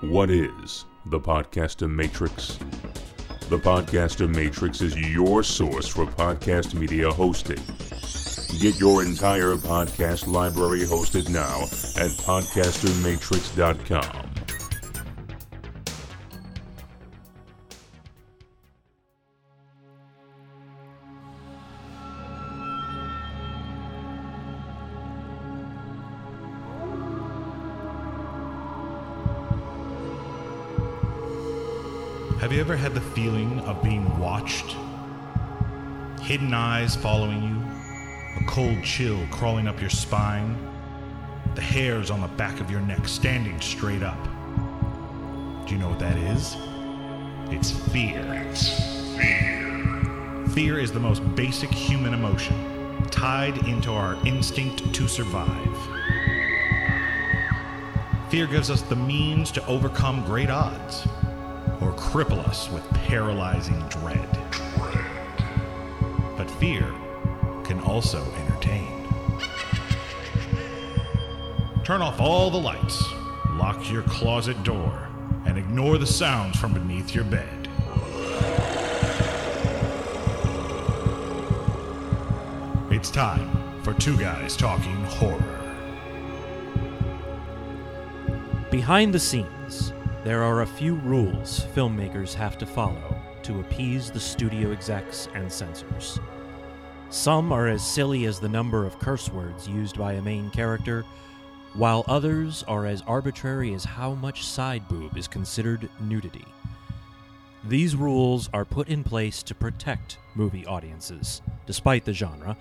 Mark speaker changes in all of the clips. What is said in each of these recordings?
Speaker 1: What is the Podcaster Matrix? The Podcaster Matrix is your source for podcast media hosting. Get your entire podcast library hosted now at podcastermatrix.com.
Speaker 2: feeling of being watched? Hidden eyes following you, a cold chill crawling up your spine, the hairs on the back of your neck standing straight up. Do you know what that is? It's fear. fear. Fear is the most basic human emotion, tied into our instinct to survive. Fear gives us the means to overcome great odds cripple us with paralyzing dread. But fear can also entertain. Turn off all the lights, lock your closet door, and ignore the sounds from beneath your bed. It's time for Two Guys Talking Horror.
Speaker 3: Behind the scenes, there are a few rules filmmakers have to follow to appease the studio execs and censors. Some are as silly as the number of curse words used by a main character, while others are as arbitrary as how much side boob is considered nudity. These rules are put in place to protect movie audiences, despite the genre,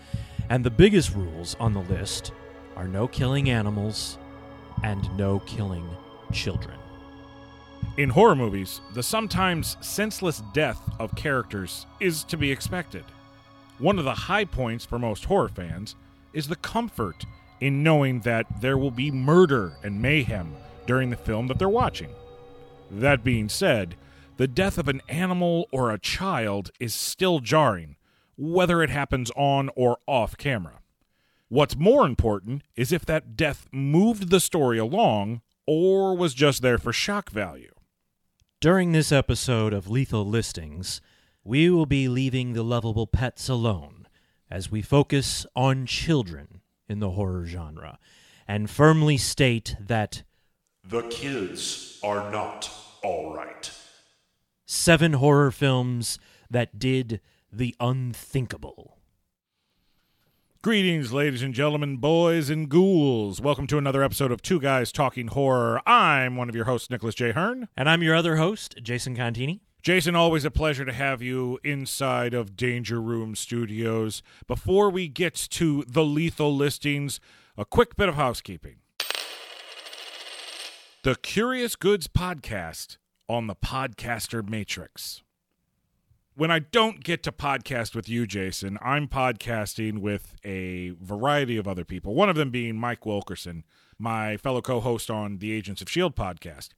Speaker 3: and the biggest rules on the list are no killing animals and no killing children.
Speaker 4: In horror movies, the sometimes senseless death of characters is to be expected. One of the high points for most horror fans is the comfort in knowing that there will be murder and mayhem during the film that they're watching. That being said, the death of an animal or a child is still jarring, whether it happens on or off camera. What's more important is if that death moved the story along or was just there for shock value.
Speaker 3: During this episode of Lethal Listings, we will be leaving the lovable pets alone as we focus on children in the horror genre and firmly state that
Speaker 5: The kids are not all right.
Speaker 3: seven horror films that did the unthinkable.
Speaker 4: Greetings, ladies and gentlemen, boys and ghouls. Welcome to another episode of Two Guys Talking Horror. I'm one of your hosts, Nicholas J. Hearn.
Speaker 3: And I'm your other host, Jason Contini.
Speaker 4: Jason, always a pleasure to have you inside of Danger Room Studios. Before we get to the lethal listings, a quick bit of housekeeping. The Curious Goods Podcast on the Podcaster Matrix. When I don't get to podcast with you, Jason, I'm podcasting with a variety of other people, one of them being Mike Wilkerson, my fellow co host on the Agents of S.H.I.E.L.D. podcast.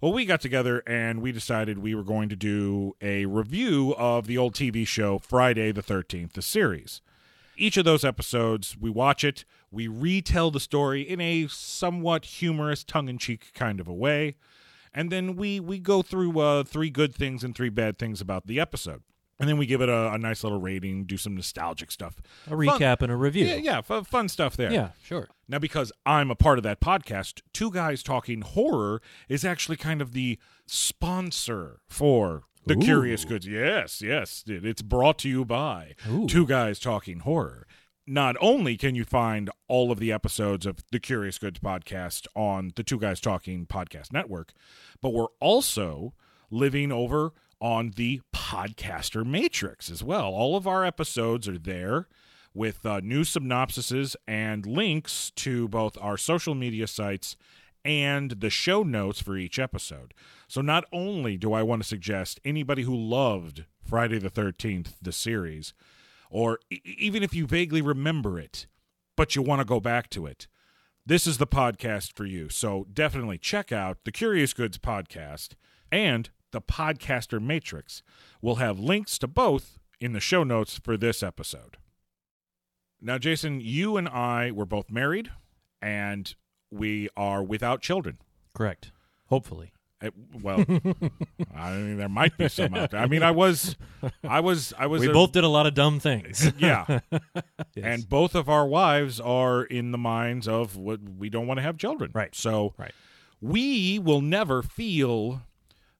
Speaker 4: Well, we got together and we decided we were going to do a review of the old TV show Friday the 13th, the series. Each of those episodes, we watch it, we retell the story in a somewhat humorous, tongue in cheek kind of a way, and then we, we go through uh, three good things and three bad things about the episode. And then we give it a, a nice little rating, do some nostalgic stuff.
Speaker 3: A recap and a review.
Speaker 4: Yeah, yeah, fu- fun stuff there.
Speaker 3: Yeah, sure.
Speaker 4: Now, because I'm a part of that podcast, Two Guys Talking Horror is actually kind of the sponsor for the
Speaker 3: Ooh.
Speaker 4: Curious Goods. Yes, yes. it- It's brought to you by
Speaker 3: Ooh.
Speaker 4: Two Guys Talking Horror. Not only can you find all of the episodes of the Curious Goods podcast on the Two Guys Talking podcast network, but we're also living over on the Podcaster Matrix as well. All of our episodes are there with uh, new synopsises and links to both our social media sites and the show notes for each episode. So not only do I want to suggest anybody who loved Friday the 13th, the series, or e- even if you vaguely remember it, but you want to go back to it, this is the podcast for you. So definitely check out the Curious Goods podcast and the Podcaster Matrix. We'll have links to both in the show notes for this episode. Now, Jason, you and I were both married and we are without children.
Speaker 3: Correct. Hopefully.
Speaker 4: Well, I mean, there might be some out there. I mean, I was, I was, I was.
Speaker 3: we
Speaker 4: a-
Speaker 3: both did a lot of dumb things.
Speaker 4: yeah,
Speaker 3: Yes.
Speaker 4: and both of our wives are in the minds of what we don't want to have children.
Speaker 3: Right.
Speaker 4: So,
Speaker 3: Right.
Speaker 4: we will never feel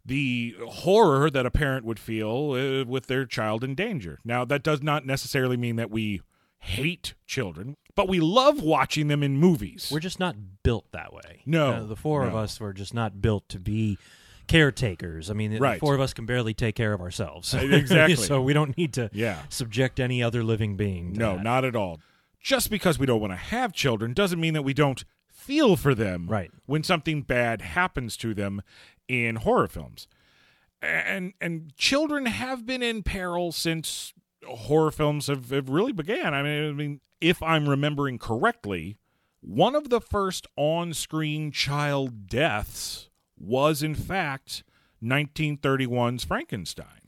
Speaker 4: the horror that a parent would feel uh, with their child in danger. Now, that does not necessarily mean that we hate children, but we love watching them in movies.
Speaker 3: We're just not built that way.
Speaker 4: No,
Speaker 3: Uh, the four of us were just not built to be caretakers. I mean, the-
Speaker 4: Right.
Speaker 3: the four of us can barely take care of ourselves.
Speaker 4: Uh, exactly.
Speaker 3: so we don't need to
Speaker 4: yeah.
Speaker 3: subject any other living being. To
Speaker 4: No,
Speaker 3: that.
Speaker 4: not at all. Just because we don't want to have children doesn't mean that we don't feel for them
Speaker 3: Right.
Speaker 4: when something bad happens to them in horror films. And and children have been in peril since horror films have, have really began. I mean, I mean, if I'm remembering correctly, one of the first on-screen child deaths was in fact 1931's Frankenstein.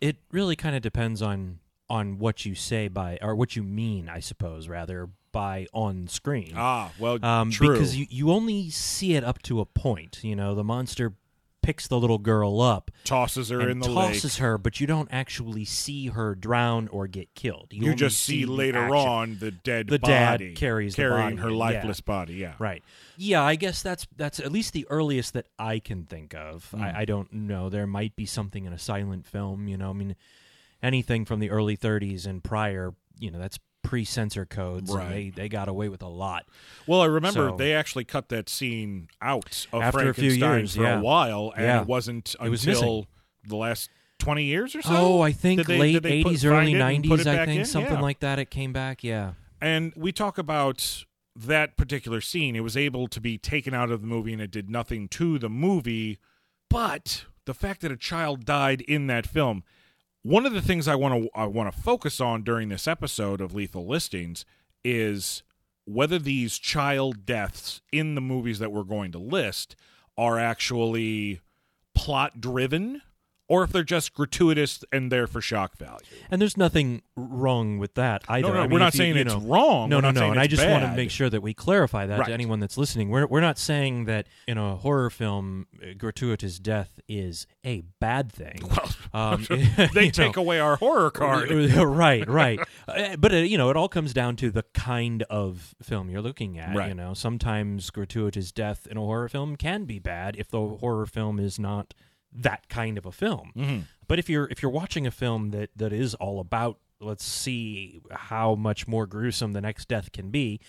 Speaker 3: It really kind of depends on on what you say by or what you mean, I suppose, rather by on screen.
Speaker 4: Ah, well,
Speaker 3: um,
Speaker 4: true.
Speaker 3: because you, you only see it up to a point. You know, the monster picks the little girl up
Speaker 4: tosses her in the lake.
Speaker 3: tosses
Speaker 4: lake.
Speaker 3: her, but you don't actually see her drown or get killed. You,
Speaker 4: You, just see,
Speaker 3: the
Speaker 4: later on the dead
Speaker 3: The dad
Speaker 4: body
Speaker 3: carries the
Speaker 4: carrying her
Speaker 3: in, yeah.
Speaker 4: lifeless body. Yeah,
Speaker 3: Right. Yeah, I guess that's that's at least the earliest that I can think of.
Speaker 4: Hmm.
Speaker 3: I, I don't know. There might be something in a silent film. You know, I mean, anything from the early 30s and prior. You know, that's pre-censor codes. and
Speaker 4: Right.
Speaker 3: they they got away with a lot.
Speaker 4: Well, I remember
Speaker 3: So-
Speaker 4: they actually cut that scene out of
Speaker 3: After a few
Speaker 4: Frankenstein
Speaker 3: years,
Speaker 4: for
Speaker 3: yeah.
Speaker 4: a while, and
Speaker 3: Yeah.
Speaker 4: it wasn't
Speaker 3: It was
Speaker 4: until the last twenty years or so.
Speaker 3: oh, I think
Speaker 4: they-
Speaker 3: late
Speaker 4: did they put-
Speaker 3: 80s, early
Speaker 4: it
Speaker 3: 90s. I think
Speaker 4: in?
Speaker 3: something
Speaker 4: Yeah.
Speaker 3: like that. It came back. Yeah.
Speaker 4: And we talk about that particular scene. It was able to be taken out of the movie, and it did nothing to the movie. But the fact that a child died in that film, one of the things I want to I want to focus on during this episode of Lethal Listings is whether these child deaths in the movies that we're going to list are actually plot driven or if they're just gratuitous and there for shock value.
Speaker 3: And there's nothing wrong with that either.
Speaker 4: No, no,
Speaker 3: I mean,
Speaker 4: we're not
Speaker 3: you-
Speaker 4: saying
Speaker 3: you
Speaker 4: it's wrong.
Speaker 3: No,
Speaker 4: We're
Speaker 3: no, no. And I just want to make sure that we clarify that
Speaker 4: Right.
Speaker 3: to anyone that's listening. We're we're not saying that in a horror film, uh, gratuitous death is a bad thing. Um,
Speaker 4: they take
Speaker 3: know.
Speaker 4: away our horror card.
Speaker 3: right, right. Uh, but uh, you know, it all comes down to the kind of film you're looking at.
Speaker 4: Right.
Speaker 3: You know, sometimes gratuitous death in a horror film can be bad if the horror film is not that kind of a film.
Speaker 4: Mm-hmm.
Speaker 3: But if you're if you're watching a film that that is all about let's see how much more gruesome the next death can be,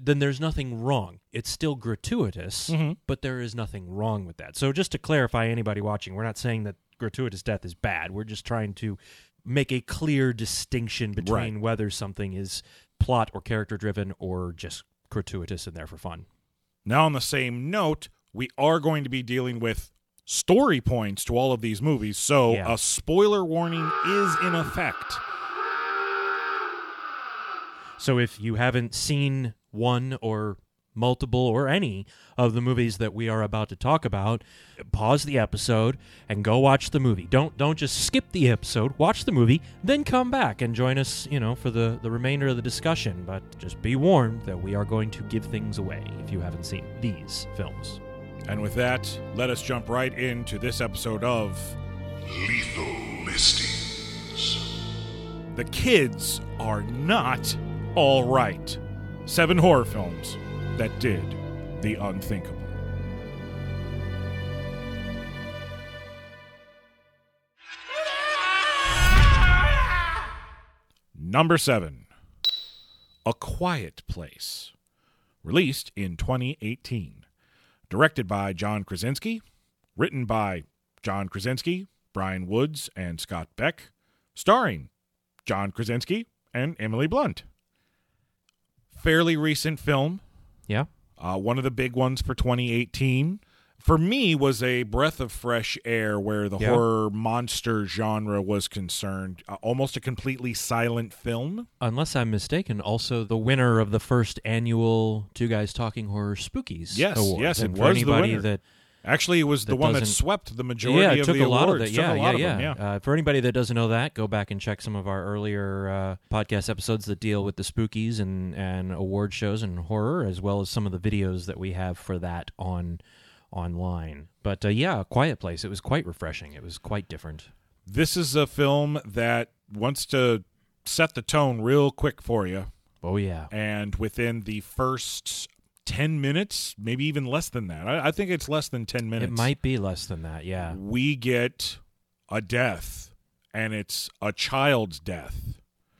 Speaker 3: then there's nothing wrong. It's still gratuitous,
Speaker 4: Mm-hmm.
Speaker 3: but there is nothing wrong with that. So just to clarify anybody watching, we're not saying that gratuitous death is bad. We're just trying to make a clear distinction between whether something is plot or character driven or just gratuitous and there for fun.
Speaker 4: Now, on the same note, we are going to be dealing with story points to all of these movies, so
Speaker 3: Yeah.
Speaker 4: a spoiler warning is in effect.
Speaker 3: So if you haven't seen one or multiple or any of the movies that we are about to talk about, pause the episode and go watch the movie. Don't don't just skip the episode, watch the movie, then come back and join us, you know, for the the remainder of the discussion, but just be warned that we are going to give things away if you haven't seen these films.
Speaker 4: And with that, let us jump right into this episode of
Speaker 5: Lethal Listings.
Speaker 4: The Kids Are Not All Right. Seven horror films that did the unthinkable. Number seven, A Quiet Place, released in 2018. Directed by John Krasinski, written by John Krasinski, Bryan Woods, and Scott Beck, starring John Krasinski and Emily Blunt. Fairly recent film,
Speaker 3: Yeah?
Speaker 4: uh, one of the big ones for 2018. For me, was a breath of fresh air where the
Speaker 3: Yeah.
Speaker 4: horror monster genre was concerned. Uh, almost a completely silent film.
Speaker 3: Unless I'm mistaken, also the winner of the first annual Two Guys Talking Horror Spookies
Speaker 4: Yes,
Speaker 3: Awards.
Speaker 4: yes, it
Speaker 3: and for
Speaker 4: was the
Speaker 3: anybody
Speaker 4: winner.
Speaker 3: that
Speaker 4: Actually, it was the one that swept the majority
Speaker 3: yeah, it
Speaker 4: of
Speaker 3: took
Speaker 4: the
Speaker 3: a lot of.
Speaker 4: Took
Speaker 3: Yeah, yeah, yeah.
Speaker 4: them,
Speaker 3: Uh, for anybody that doesn't know that, go back and check some of our earlier uh, podcast episodes that deal with the spookies and and award shows and horror, as well as some of the videos that we have for that on online. But uh, yeah, Quiet Place. It was quite refreshing. It was quite different.
Speaker 4: This is a film that wants to set the tone real quick for you.
Speaker 3: Oh yeah.
Speaker 4: And within the first 10 minutes, maybe even less than that, I, I think it's less than 10 minutes.
Speaker 3: It might be less than that. Yeah.
Speaker 4: We get a death, and it's a child's death.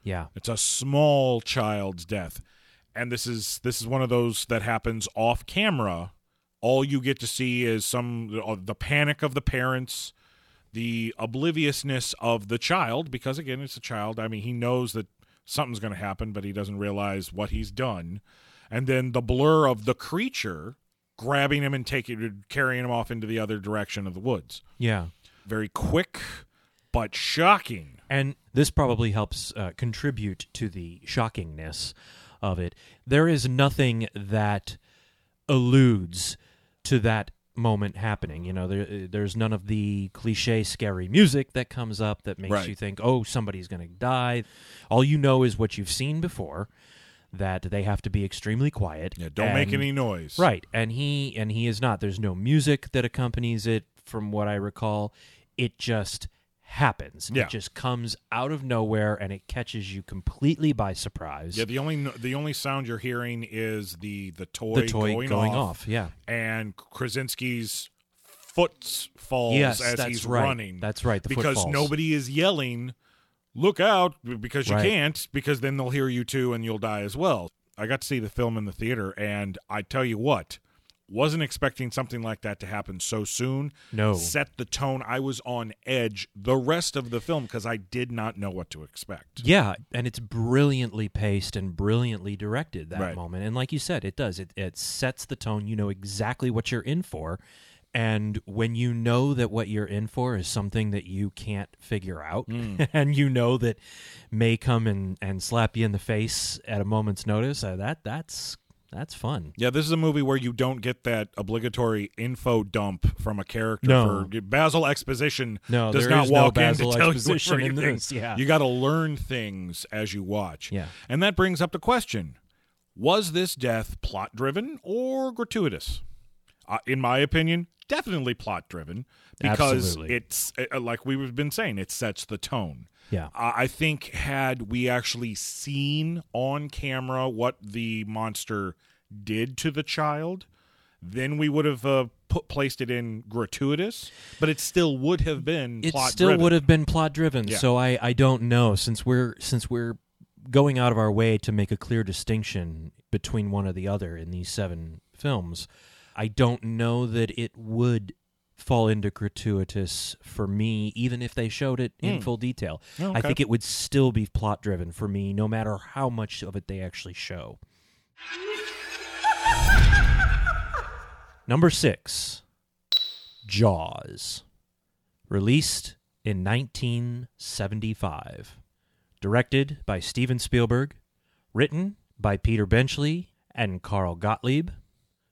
Speaker 3: Yeah.
Speaker 4: It's a small child's death. And this is this is one of those that happens off camera. All you get to see is some uh, the panic of the parents, the obliviousness of the child because again it's a child. I mean, he knows that something's going to happen, but he doesn't realize what he's done. And then the blur of the creature grabbing him and taking carrying him off into the other direction of the woods.
Speaker 3: Yeah.
Speaker 4: Very quick but shocking.
Speaker 3: And this probably helps uh, contribute to the shockingness of it. There is nothing that alludes to that moment happening. You know, there, there's none of the cliche scary music that comes up that makes
Speaker 4: Right.
Speaker 3: you think, oh, somebody's going to die. All you know is what you've seen before. That they have to be extremely quiet.
Speaker 4: Yeah, don't make any noise.
Speaker 3: Right, and he and he is not. There's no music that accompanies it, from what I recall. It just happens.
Speaker 4: Yeah.
Speaker 3: It just comes out of nowhere, and it catches you completely by surprise.
Speaker 4: Yeah, the only the only sound you're hearing is the the toy,
Speaker 3: the toy
Speaker 4: going,
Speaker 3: off. Yeah.
Speaker 4: and Krasinski's foot falls
Speaker 3: Yes,
Speaker 4: as he's
Speaker 3: right.
Speaker 4: running.
Speaker 3: That's right, the foot
Speaker 4: because nobody is yelling, "Look out!" because you
Speaker 3: Right.
Speaker 4: can't. Because then they'll hear you too, and you'll die as well. I got to see the film in the theater, and I tell you what, wasn't expecting something like that to happen so soon.
Speaker 3: No.
Speaker 4: set the tone. I was on edge the rest of the film because I did not know what to expect.
Speaker 3: Yeah, and it's brilliantly paced and brilliantly directed that
Speaker 4: Right.
Speaker 3: moment. And like you said, it does. It it sets the tone. You know exactly what you're in for. And when you know that what you're in for is something that you can't figure out, and you know that may come and, and slap you in the face at a moment's notice, uh, that that's that's fun.
Speaker 4: Yeah, this is a movie where you don't get that obligatory info dump from a character.
Speaker 3: No.
Speaker 4: For Basil exposition
Speaker 3: No,
Speaker 4: does not
Speaker 3: is no
Speaker 4: walk in
Speaker 3: Basil
Speaker 4: to tell
Speaker 3: exposition
Speaker 4: you
Speaker 3: in this, yeah.
Speaker 4: You got to learn things as you watch.
Speaker 3: Yeah.
Speaker 4: And that brings up the question: Was this death plot driven or gratuitous? Uh, in my opinion, definitely plot driven because
Speaker 3: Absolutely.
Speaker 4: it's uh, like we've been saying, it sets the tone.
Speaker 3: Yeah.
Speaker 4: I I think had we actually seen on camera what the monster did to the child, then we would have uh, put placed it in gratuitous, but it still would have been
Speaker 3: it
Speaker 4: plot
Speaker 3: still
Speaker 4: driven.
Speaker 3: would have been plot driven
Speaker 4: Yeah.
Speaker 3: so i i don't know since we're since we're going out of our way to make a clear distinction between one or the other in these seven films i don't know that it would fall into gratuitous for me even if they showed it in hmm. full detail
Speaker 4: Oh,
Speaker 3: i think it would still be plot driven for me no matter how much of it they actually show Number six, Jaws. Released in 1975. Directed by Steven Spielberg. Written by Peter Benchley and Carl Gottlieb.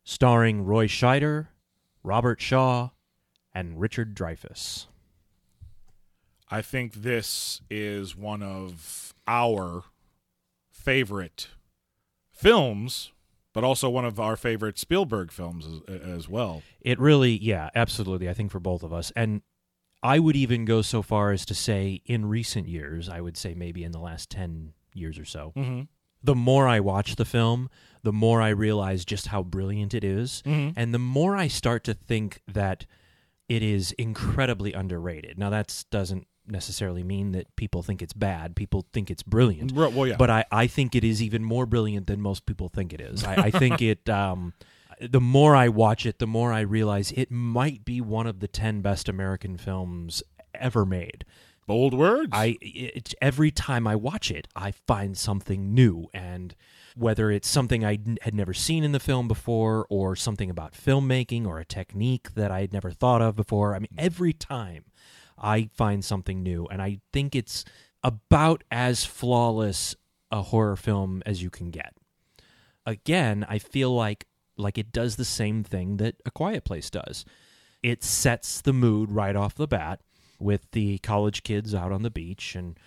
Speaker 3: Starring Roy Scheider, Robert Shaw, and Richard Dreyfuss.
Speaker 4: I think this is one of our favorite films, but also one of our favorite Spielberg films as, as well.
Speaker 3: It really, yeah, absolutely. I think for both of us. And I would even go so far as to say in recent years, I would say maybe in the last 10 years or so,
Speaker 4: Mm-hmm.
Speaker 3: the more I watch the film, the more I realize just how brilliant it is,
Speaker 4: Mhm.
Speaker 3: and the more I start to think that it is incredibly underrated. Now, that doesn't necessarily mean that people think it's bad. People think it's brilliant.
Speaker 4: Well, well, yeah.
Speaker 3: But I, I think it is even more brilliant than most people think it is. I, I think it. Um, the more I watch it, the more I realize it might be one of the ten best American films ever made.
Speaker 4: Bold words.
Speaker 3: I it, every time I watch it, I find something new, and whether it's something I had never seen in the film before, or something about filmmaking, or a technique that I had never thought of before. I mean, every time I find something new, and I think it's about as flawless a horror film as you can get. Again, I feel like like it does the same thing that A Quiet Place does. It sets the mood right off the bat with the college kids out on the beach and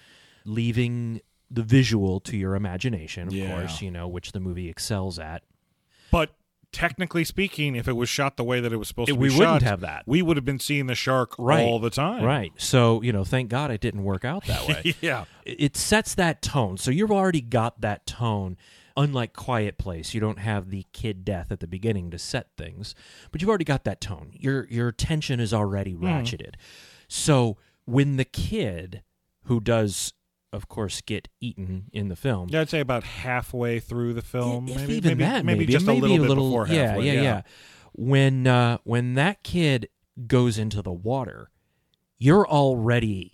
Speaker 3: leaving the visual to your imagination, of
Speaker 4: Yeah.
Speaker 3: course, you know, which the movie excels at.
Speaker 4: But technically speaking, if it was shot the way that it was supposed
Speaker 3: It-
Speaker 4: to be
Speaker 3: we
Speaker 4: shot,
Speaker 3: wouldn't have that.
Speaker 4: We would have been seeing the shark
Speaker 3: Right.
Speaker 4: all the time.
Speaker 3: Right. So, you know, thank God it didn't work out that way.
Speaker 4: yeah.
Speaker 3: It it sets that tone. So you've already got that tone. Unlike Quiet Place, you don't have the kid death at the beginning to set things, but you've already got that tone. Your your tension is already hmm. ratcheted. So when the kid who does of course get eaten in the film.
Speaker 4: Yeah, I'd say about halfway through the film.
Speaker 3: If
Speaker 4: maybe,
Speaker 3: even
Speaker 4: maybe,
Speaker 3: that,
Speaker 4: maybe,
Speaker 3: maybe,
Speaker 4: just
Speaker 3: maybe
Speaker 4: a little bit
Speaker 3: little,
Speaker 4: before
Speaker 3: yeah,
Speaker 4: halfway.
Speaker 3: yeah, yeah. yeah. When uh, when that kid goes into the water, you're already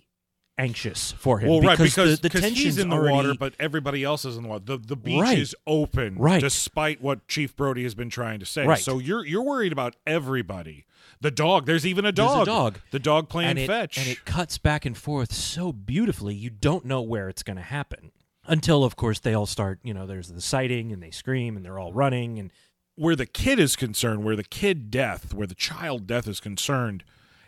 Speaker 3: anxious for him.
Speaker 4: Well, right, because,
Speaker 3: the, the
Speaker 4: because
Speaker 3: tension's
Speaker 4: he's in the
Speaker 3: already,
Speaker 4: water, but everybody else is in the water. The, the beach
Speaker 3: Right.
Speaker 4: is open,
Speaker 3: Right.
Speaker 4: despite what Chief Brody has been trying to say.
Speaker 3: Right.
Speaker 4: So you're you're worried about everybody. The dog. There's even a
Speaker 3: There's a
Speaker 4: dog.
Speaker 3: dog.
Speaker 4: The dog playing
Speaker 3: and it,
Speaker 4: fetch.
Speaker 3: and it cuts back and forth so beautifully. You don't know where it's going to happen until, of course, they all start. You know, there's the sighting, and they scream, and they're all running, and
Speaker 4: where the kid is concerned, where the kid death, where the child death is concerned,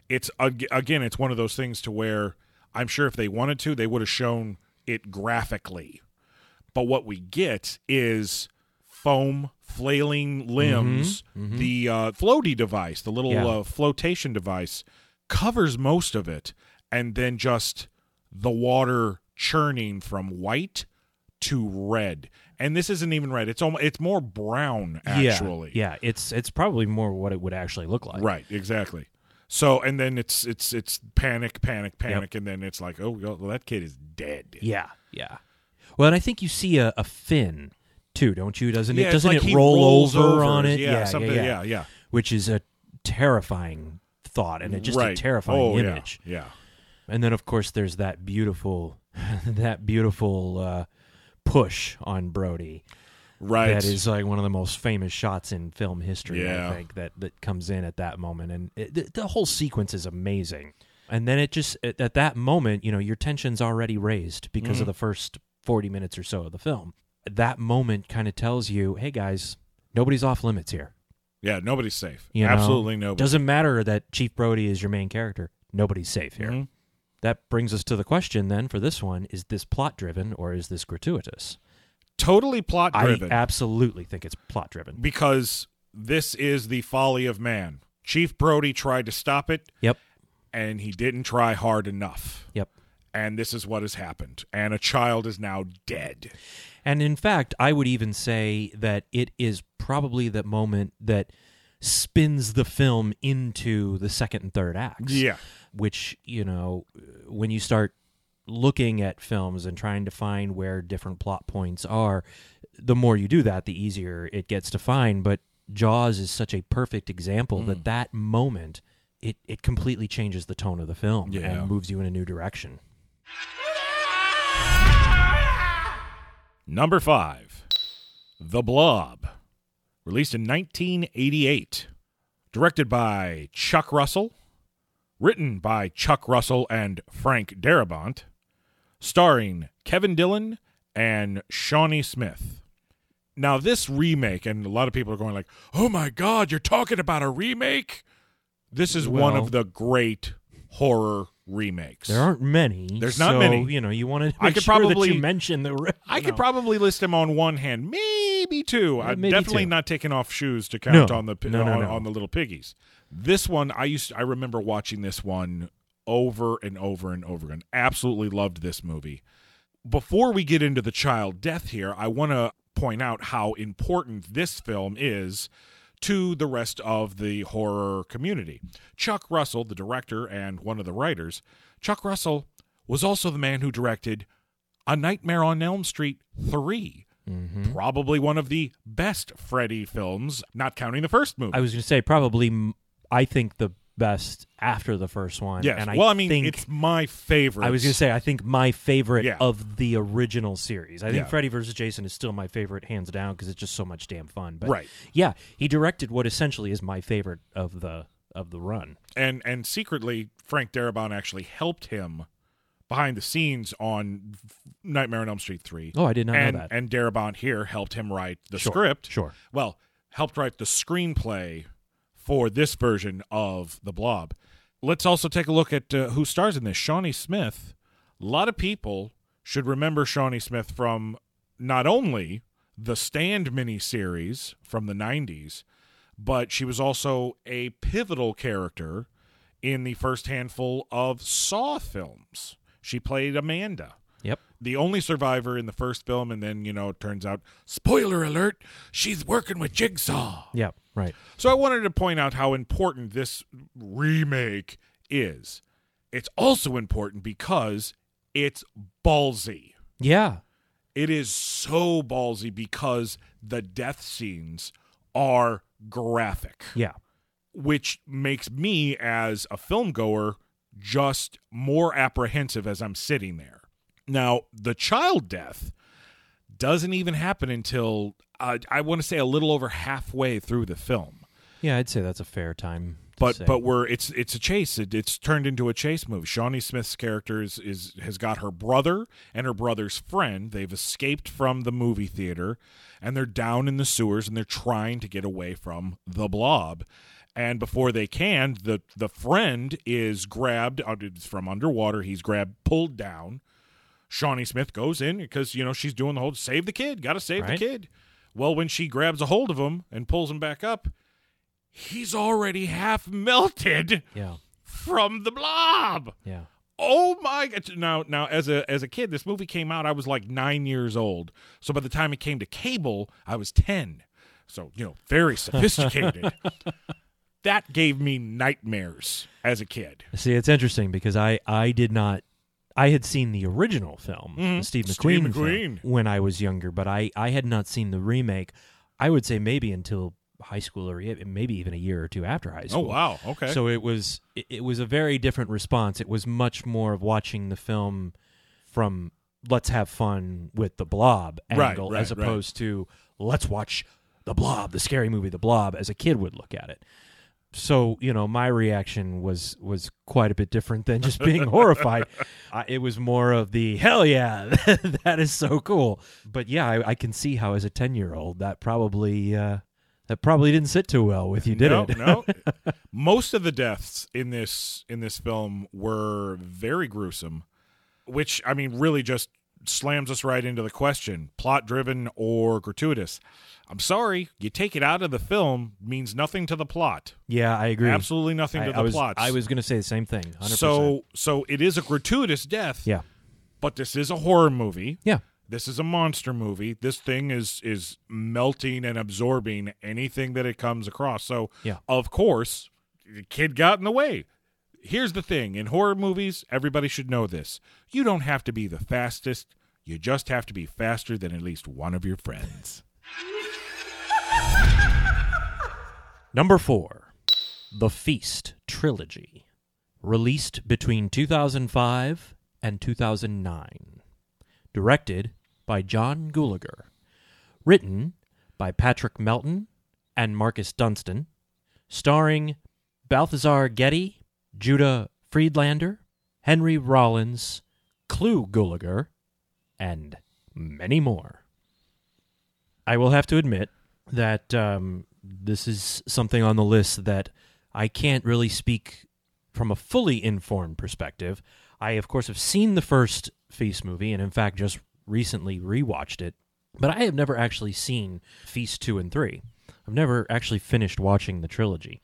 Speaker 4: it's again, it's one of those things to where I'm sure if they wanted to, they would have shown it graphically. But what we get is foam, flailing limbs. The uh, floaty device, the little
Speaker 3: Yeah.
Speaker 4: uh, flotation device, covers most of it, and then just the water churning from white to red. And this isn't even red; it's almost it's more brown actually.
Speaker 3: yeah, yeah, it's it's probably more what it would actually look like.
Speaker 4: Right, exactly. So and then it's it's it's panic, panic, panic, and then it's like, oh, well, that kid is dead.
Speaker 3: Yeah, yeah. Well, and I think you see a, a fin too, don't you? Doesn't
Speaker 4: Yeah,
Speaker 3: it? Doesn't
Speaker 4: like
Speaker 3: it roll over,
Speaker 4: over.
Speaker 3: on it?
Speaker 4: Yeah, something-
Speaker 3: yeah,
Speaker 4: yeah, yeah.
Speaker 3: Which is a terrifying thought and a, just
Speaker 4: right.
Speaker 3: a terrifying
Speaker 4: oh,
Speaker 3: image.
Speaker 4: Yeah,
Speaker 3: And then, of course, there's that beautiful, that beautiful uh, push on Brody.
Speaker 4: right.
Speaker 3: That is like one of the most famous shots in film history.
Speaker 4: Yeah.
Speaker 3: I think that that comes in at that moment, and it, the, the whole sequence is amazing. And then it just at, at that moment, you know, your tension's already raised because
Speaker 4: Mm-hmm.
Speaker 3: of the first forty minutes or so of the film. That moment kind of tells you, "Hey guys, nobody's off limits here.
Speaker 4: yeah. Nobody's safe.
Speaker 3: You know?
Speaker 4: Absolutely nobody.
Speaker 3: Doesn't matter that Chief Brody is your main character. Nobody's safe here."
Speaker 4: Mhm.
Speaker 3: That brings us to the question then for this one: Is this plot driven or is this gratuitous?
Speaker 4: Totally plot driven.
Speaker 3: I absolutely think it's plot driven.
Speaker 4: because this is the folly of man. Chief Brody tried to stop it,
Speaker 3: Yep.
Speaker 4: and he didn't try hard enough.
Speaker 3: Yep.
Speaker 4: And this is what has happened. And a child is now dead.
Speaker 3: And in fact, I would even say that it is probably the moment that spins the film into the second and third acts.
Speaker 4: Yeah.
Speaker 3: Which, you know, when you start looking at films and trying to find where different plot points are, the more you do that, the easier it gets to find. But Jaws is such a perfect example
Speaker 4: Mm.
Speaker 3: that that moment. It, it completely changes the tone of the film
Speaker 4: Yeah.
Speaker 3: and moves you in a new direction.
Speaker 4: Number five, The Blob, released in 1988, directed by Chuck Russell, written by Chuck Russell and Frank Darabont, starring Kevin Dillon and Shawnee Smith. Now, this remake, and a lot of people are going like, "Oh my God, you're talking about a remake!" This is one of the great horror remakes.
Speaker 3: There aren't many.
Speaker 4: There's not
Speaker 3: so,
Speaker 4: many.
Speaker 3: You know, you want to
Speaker 4: I could
Speaker 3: sure
Speaker 4: probably-
Speaker 3: mention the. re-
Speaker 4: I could
Speaker 3: know.
Speaker 4: probably list them on one hand, maybe two.
Speaker 3: Yeah,
Speaker 4: I'm
Speaker 3: maybe
Speaker 4: definitely
Speaker 3: two.
Speaker 4: not taking off shoes to count
Speaker 3: No.
Speaker 4: on the
Speaker 3: No, no,
Speaker 4: on, on the little piggies. This one, I used, I remember watching this one over and over and over again. Absolutely loved this movie. Before we get into the child death here, I want to point out how important this film is to the rest of the horror community. Chuck Russell, the director and one of the writers, Chuck Russell was also the man who directed A Nightmare on Elm Street 3.
Speaker 3: Mm-hmm.
Speaker 4: Probably one of the best Freddy films, not counting the first movie.
Speaker 3: I was going to say probably. I think the best after the first one.
Speaker 4: yes.
Speaker 3: And I
Speaker 4: well, I mean,
Speaker 3: think,
Speaker 4: it's my favorite.
Speaker 3: I was going to say I think my favorite
Speaker 4: Yeah.
Speaker 3: of the original series. I think
Speaker 4: Yeah.
Speaker 3: Freddy vs. Jason is still my favorite, hands down, because it's just so much damn fun. But
Speaker 4: Right.
Speaker 3: yeah, he directed what essentially is my favorite of the of the run.
Speaker 4: and and secretly Frank Darabont actually helped him behind the scenes on Nightmare on Elm Street 3.
Speaker 3: Oh, I did not know that.
Speaker 4: And Darabont here helped him write the
Speaker 3: Sure,
Speaker 4: script.
Speaker 3: sure.
Speaker 4: Well, helped write the screenplay for this version of The Blob. Let's also take a look at uh, who stars in this. Shawnee Smith. A lot of people should remember Shawnee Smith from not only the Stand miniseries from the 90s, but she was also a pivotal character in the first handful of Saw films. She played Amanda. The only survivor in the first film, and then, you know, it turns out, spoiler alert, she's working with Jigsaw.
Speaker 3: Yep. Right.
Speaker 4: So I wanted to point out how important this remake is. It's also important because it's ballsy.
Speaker 3: Yeah.
Speaker 4: It is so ballsy because the death scenes are graphic,
Speaker 3: Yeah.
Speaker 4: which makes me, as a film goer, just more apprehensive as I'm sitting there. Now, the child death doesn't even happen until uh, I want to say a little over halfway through the film.
Speaker 3: Yeah. I'd say that's a fair time.
Speaker 4: But
Speaker 3: say.
Speaker 4: but we're it's it's a chase. It, it's turned into a chase movie. Shawnee Smith's character is, is has got her brother and her brother's friend. They've escaped from the movie theater, and they're down in the sewers and they're trying to get away from the blob. And before they can, the the friend is grabbed from underwater. He's grabbed, pulled down. Shawnee Smith goes in because you know she's doing the whole save the kid, got to save
Speaker 3: Right.
Speaker 4: the kid. Well, when she grabs a hold of him and pulls him back up, he's already half melted
Speaker 3: Yeah.
Speaker 4: from the blob.
Speaker 3: Yeah.
Speaker 4: Oh my god! Now, now, as a as a kid, this movie came out. I was like nine years old. So by the time it came to cable, I was ten. So you know, very sophisticated. that gave me nightmares as a kid.
Speaker 3: See, it's interesting because I I did not. I had seen the original film, the mm-hmm. Steve
Speaker 4: Steve
Speaker 3: McQueen, film,
Speaker 4: McQueen.
Speaker 3: when I was younger, but I I had not seen the remake. I would say maybe until high school or maybe even a year or two after high
Speaker 4: oh,
Speaker 3: school.
Speaker 4: Oh wow! Okay.
Speaker 3: So it was it, it was a very different response. It was much more of watching the film from let's have fun with the blob angle
Speaker 4: right,
Speaker 3: as
Speaker 4: right.
Speaker 3: opposed to let's watch the blob, the scary movie The Blob as a kid would look at it. So, you know, my reaction was was quite a bit different than just being horrified. I, it was more of the hell yeah, that is so cool. But yeah, I, I can see how as a 10-year-old that probably uh that probably didn't sit too well with you, did
Speaker 4: no,
Speaker 3: it?
Speaker 4: no. Most of the deaths in this in this film were very gruesome, which I mean really just slams us right into the question: plot driven or gratuitous. I'm sorry, you take it out of the film means nothing to the plot.
Speaker 3: Yeah, I agree.
Speaker 4: Absolutely nothing
Speaker 3: I,
Speaker 4: to the
Speaker 3: was,
Speaker 4: plot.
Speaker 3: I was going to say the same thing. 100%.
Speaker 4: so so it is a gratuitous death.
Speaker 3: yeah,
Speaker 4: but this is a horror movie.
Speaker 3: yeah,
Speaker 4: This is a monster movie. This thing is is melting and absorbing anything that it comes across. So,
Speaker 3: Yeah.
Speaker 4: of course, the kid got in the way. Here's the thing: in horror movies, everybody should know this. You don't have to be the fastest. You just have to be faster than at least one of your friends.
Speaker 3: Number four, The Feast Trilogy, released between 2005 and 2009, directed by John Gulager, written by Patrick Melton and Marcus Dunstan, starring Balthazar Getty, Judah Friedlander, Henry Rollins, Clu Gulager, and many more. I will have to admit that um, this is something on the list that I can't really speak from a fully informed perspective. I, of course, have seen the first Feast movie, and in fact, just recently rewatched it, but I have never actually seen Feast 2 and 3. I've never actually finished watching the trilogy.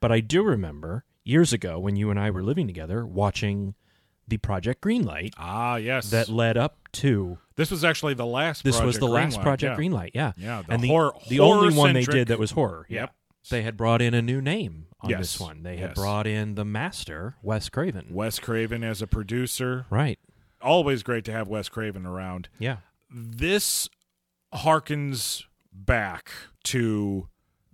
Speaker 3: But I do remember years ago when you and I were living together watching the Project Greenlight
Speaker 4: Ah, yes.
Speaker 3: that led up to
Speaker 4: this was actually the last.
Speaker 3: this was
Speaker 4: Project
Speaker 3: the last Project
Speaker 4: yeah.
Speaker 3: Greenlight, yeah.
Speaker 4: Yeah, the
Speaker 3: and the,
Speaker 4: horror-
Speaker 3: the only one they did that was horror.
Speaker 4: Yep.
Speaker 3: They had brought in a new name on
Speaker 4: Yes.
Speaker 3: this one. They had
Speaker 4: Yes.
Speaker 3: brought in the master, Wes Craven.
Speaker 4: Wes Craven as a producer.
Speaker 3: Right.
Speaker 4: Always great to have Wes Craven around.
Speaker 3: Yeah.
Speaker 4: this harkens back to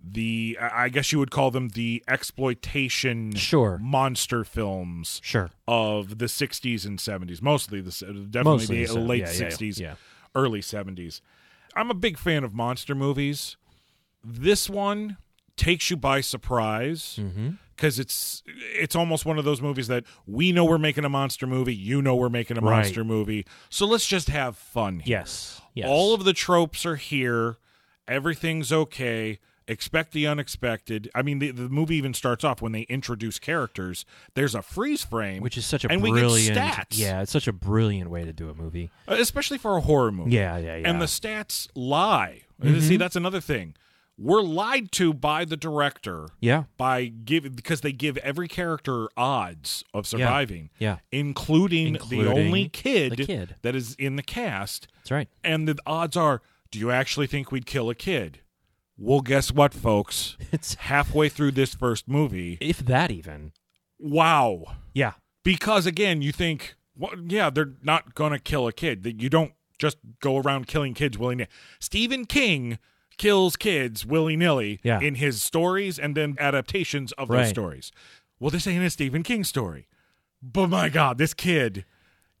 Speaker 4: the I guess you would call them the exploitation
Speaker 3: Sure.
Speaker 4: monster films
Speaker 3: Sure.
Speaker 4: of the 60s and 70s mostly the definitely
Speaker 3: Mostly
Speaker 4: the
Speaker 3: so.
Speaker 4: late
Speaker 3: Yeah, yeah, yeah.
Speaker 4: 60s
Speaker 3: Yeah.
Speaker 4: early 70s I'm a big fan of monster movies this one takes you by surprise
Speaker 3: Mm-hmm.
Speaker 4: because it's it's almost one of those movies that we know we're making a monster movie you know we're making a
Speaker 3: Right.
Speaker 4: monster movie so let's just have fun here.
Speaker 3: Yes. Yes.
Speaker 4: All of the tropes are here. Everything's okay. Expect the unexpected. I mean, the, the movie even starts off when they introduce characters. There's a freeze frame,
Speaker 3: which is such a
Speaker 4: and
Speaker 3: brilliant
Speaker 4: we get stats.
Speaker 3: Yeah, it's such a brilliant way to do a movie.
Speaker 4: Uh, especially for a horror movie.
Speaker 3: Yeah, yeah, yeah.
Speaker 4: And the stats lie. Uh, See, that's another thing. we're lied to by the director
Speaker 3: Yeah.
Speaker 4: by give because they give every character odds of surviving,
Speaker 3: Yeah.
Speaker 4: including, the only kid,
Speaker 3: the kid.
Speaker 4: that is in the cast.
Speaker 3: That's right.
Speaker 4: And the odds are, do you actually think we'd kill a kid? Well, guess what, folks?
Speaker 3: It's
Speaker 4: Halfway through this first movie,
Speaker 3: if that even.
Speaker 4: wow.
Speaker 3: Yeah.
Speaker 4: Because again, you think, well, yeah, they're not going to kill a kid. That You don't just go around killing kids willy nilly. Stephen King kills kids willy nilly
Speaker 3: Yeah.
Speaker 4: in his stories and then adaptations of those stories. Well, this ain't a Stephen King story. But my God, this kid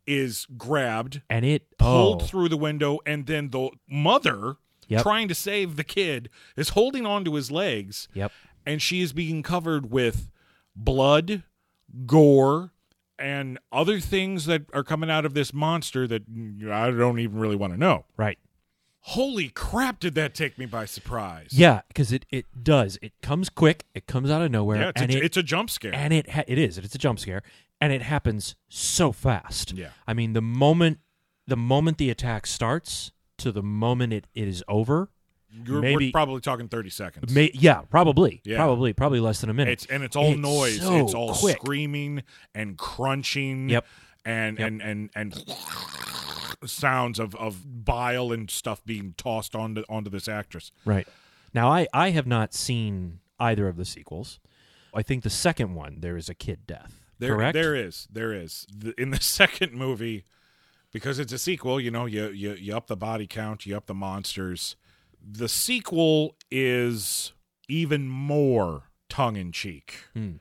Speaker 4: is grabbed,
Speaker 3: And it
Speaker 4: pulled
Speaker 3: oh,
Speaker 4: through the window, and then the mother,
Speaker 3: Yep.
Speaker 4: trying to save the kid, is holding on to his legs
Speaker 3: Yep.
Speaker 4: and she is being covered with blood, gore, and other things that are coming out of this monster that I don't even really want to know.
Speaker 3: Right.
Speaker 4: Holy crap, did that take me by surprise?
Speaker 3: Yeah, because it, it does. It comes quick. It comes out of nowhere.
Speaker 4: Yeah, it's,
Speaker 3: and
Speaker 4: a,
Speaker 3: it,
Speaker 4: it's a jump scare.
Speaker 3: and it ha- it is. It's a jump scare, and it happens so fast.
Speaker 4: Yeah.
Speaker 3: I mean, the moment the moment the attack starts to the moment it, it is over.
Speaker 4: You're-
Speaker 3: maybe-
Speaker 4: We're probably talking 30 seconds.
Speaker 3: May, yeah, probably,
Speaker 4: Yeah.
Speaker 3: probably, probably less than a minute.
Speaker 4: It's and it's all
Speaker 3: It's
Speaker 4: noise.
Speaker 3: so
Speaker 4: it's all
Speaker 3: quick.
Speaker 4: screaming and crunching.
Speaker 3: Yep.
Speaker 4: And
Speaker 3: Yep.
Speaker 4: and and and sounds of of bile and stuff being tossed onto onto this actress.
Speaker 3: Right. Now, I, I have not seen either of the sequels. I think the second one, there is a kid death.
Speaker 4: There,
Speaker 3: correct?
Speaker 4: there is, there is. The, in the second movie, because it's a sequel, you know, you, you you up the body count, you up the monsters. The sequel is even more tongue in cheek.
Speaker 3: Hmm.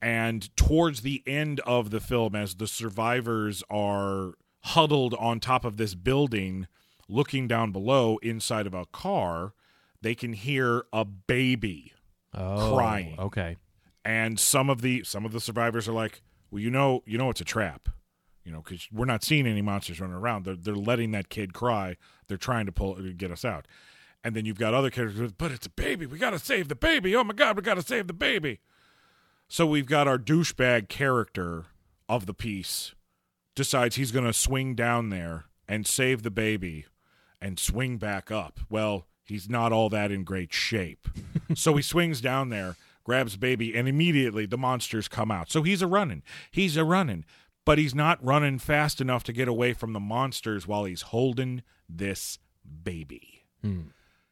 Speaker 4: And towards the end of the film, as the survivors are huddled on top of this building, looking down below inside of a car, they can hear a baby
Speaker 3: oh,
Speaker 4: crying.
Speaker 3: Okay.
Speaker 4: and some of the some of the survivors are like, well, you know, you know, it's a trap, you know, because we're not seeing any monsters running around. They're they're letting that kid cry. They're trying to pull get us out. And then you've got other characters, but it's a baby. We got to save the baby. Oh my god, we got to save the baby. So we've got our douchebag character of the piece decides he's going to swing down there and save the baby and swing back up. Well, he's not all that in great shape. so he swings down there, grabs baby, and immediately the monsters come out. So he's a running. He's a running, but he's not running fast enough to get away from the monsters while he's holding this baby. Hmm.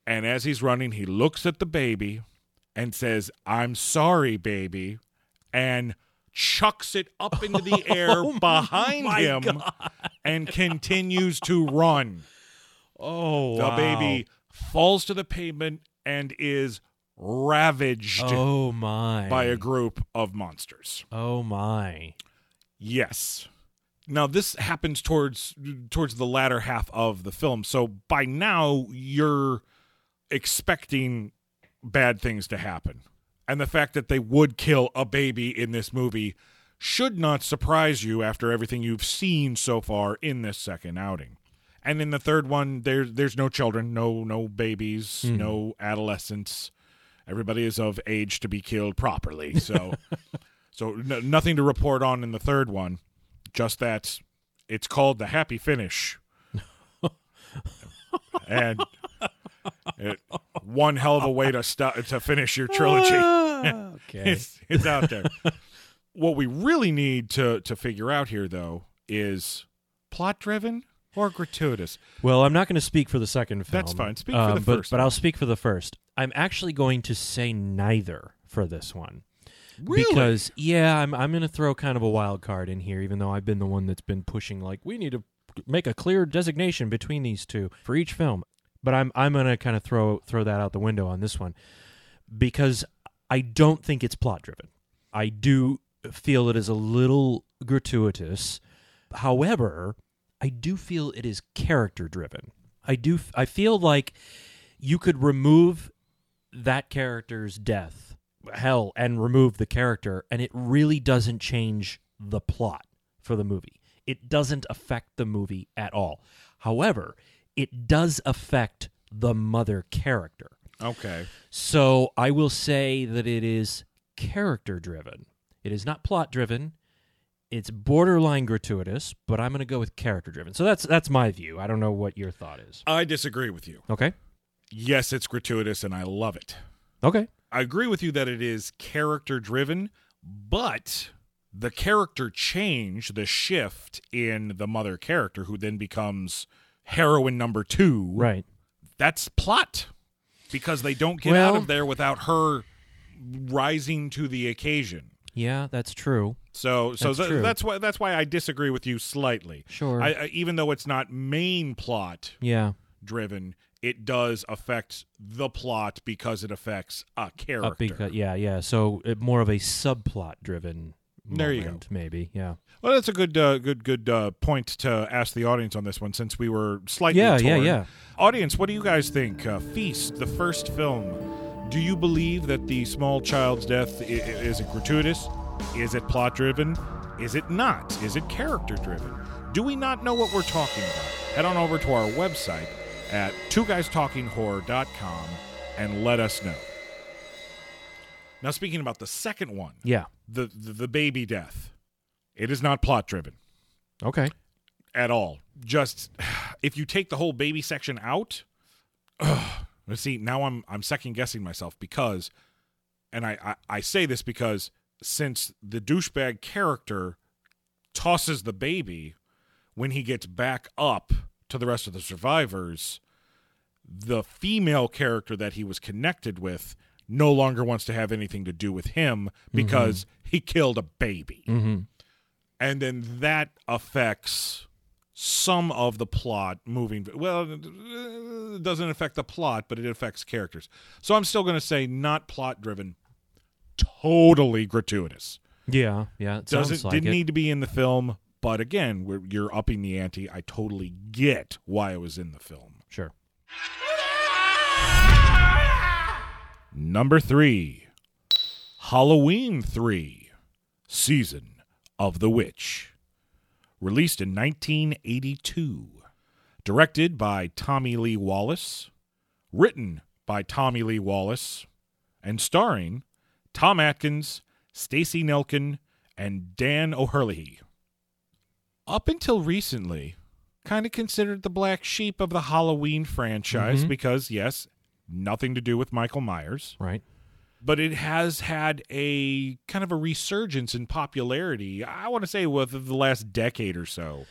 Speaker 4: And as he's running, he looks at the baby and says, I'm sorry, baby, and chucks it up into the oh air behind
Speaker 3: my
Speaker 4: him and continues to run.
Speaker 3: Oh,
Speaker 4: The baby falls to the pavement and is ravaged
Speaker 3: Oh my.
Speaker 4: by a group of monsters.
Speaker 3: Oh my.
Speaker 4: Yes. Now this happens towards towards the latter half of the film. So by now you're expecting bad things to happen. And the fact that they would kill a baby in this movie should not surprise you after everything you've seen so far in this second outing. And in the third one there's there's no children, no no babies, hmm. no adolescents. Everybody is of age to be killed properly. So so n- nothing to report on in the third one, just that it's called the happy finish. and it, one hell of a way to stu- to finish your trilogy.
Speaker 3: okay.
Speaker 4: it's, it's out there. what we really need to to figure out here though is plot driven or gratuitous.
Speaker 3: Well, I'm not going to speak for the second film.
Speaker 4: That's fine. Speak for
Speaker 3: um,
Speaker 4: the
Speaker 3: but,
Speaker 4: first
Speaker 3: But. I'll speak for the first. I'm actually going to say neither for this one.
Speaker 4: Really?
Speaker 3: Because yeah, I'm I'm going to throw kind of a wild card in here, even though I've been the one that's been pushing like we need to make a clear designation between these two for each film. But I'm I'm going to kind of throw throw that out the window on this one because I don't think it's plot driven. I do feel it is a little gratuitous. However, I do feel it is character driven. I do I feel like you could remove that character's death, hell, and remove the character, and it really doesn't change the plot for the movie. It doesn't affect the movie at all. However, it does affect the mother character.
Speaker 4: okay.
Speaker 3: So I will say that it is character driven. It is not plot driven. It's borderline gratuitous, but I'm going to go with character driven. So that's that's my view. I don't know what your thought is.
Speaker 4: I disagree with you.
Speaker 3: Okay.
Speaker 4: yes, it's gratuitous and I love it.
Speaker 3: Okay.
Speaker 4: I agree with you that it is character driven, but the character change, the shift in the mother character, who then becomes heroine number two,
Speaker 3: Right.
Speaker 4: that's plot because they don't get
Speaker 3: Well-
Speaker 4: out of there without her rising to the occasion.
Speaker 3: Yeah, that's true.
Speaker 4: So, so
Speaker 3: That's
Speaker 4: th-
Speaker 3: true.
Speaker 4: that's why that's why I disagree with you slightly.
Speaker 3: Sure.
Speaker 4: I, I, even though it's not main plot
Speaker 3: Yeah.
Speaker 4: driven, it does affect the plot because it affects a character.
Speaker 3: Uh, because, yeah, yeah. So it, more of a subplot driven.
Speaker 4: There you
Speaker 3: moment, Maybe. Yeah.
Speaker 4: Well, that's a good, uh, good, good uh, point to ask the audience on this one, since we were slightly
Speaker 3: Yeah, yeah,
Speaker 4: torn.
Speaker 3: yeah.
Speaker 4: Audience, what do you guys think? Uh, Feast, the first film. Do you believe that the small child's death i- is it gratuitous? Is it plot driven? Is it not? Is it character driven? Do we not know what we're talking about? Head on over to our website at twoguystalkinghorror.com and let us know. Now, speaking about the second one,
Speaker 3: Yeah.
Speaker 4: the, the, the baby death, it is not plot driven
Speaker 3: Okay.
Speaker 4: at all. Just if you take the whole baby section out, ugh, let's see. Now I'm I'm second guessing myself because, and I, I I say this because since the douchebag character tosses the baby when he gets back up to the rest of the survivors, the female character that he was connected with no longer wants to have anything to do with him because he killed a baby
Speaker 3: Mm-hmm.
Speaker 4: and then that affects some of the plot moving well it doesn't affect the plot but it affects characters so i'm still going to say not plot driven totally gratuitous
Speaker 3: Yeah. Yeah. It
Speaker 4: doesn't
Speaker 3: like
Speaker 4: didn't
Speaker 3: it.
Speaker 4: need to be in the film but again we're, you're upping the ante i totally get why it was in the film
Speaker 3: Sure.
Speaker 4: Number three, Halloween 3, Season of the Witch. Released in 1982. Directed by Tommy Lee Wallace. Written by Tommy Lee Wallace. And starring Tom Atkins, Stacey Nelkin, and Dan O'Herlihy. Up until recently, kind of considered the black sheep of the Halloween franchise because, yes, nothing to do with Michael Myers,
Speaker 3: Right.
Speaker 4: but it has had a kind of a resurgence in popularity. I want to say within the last decade or so.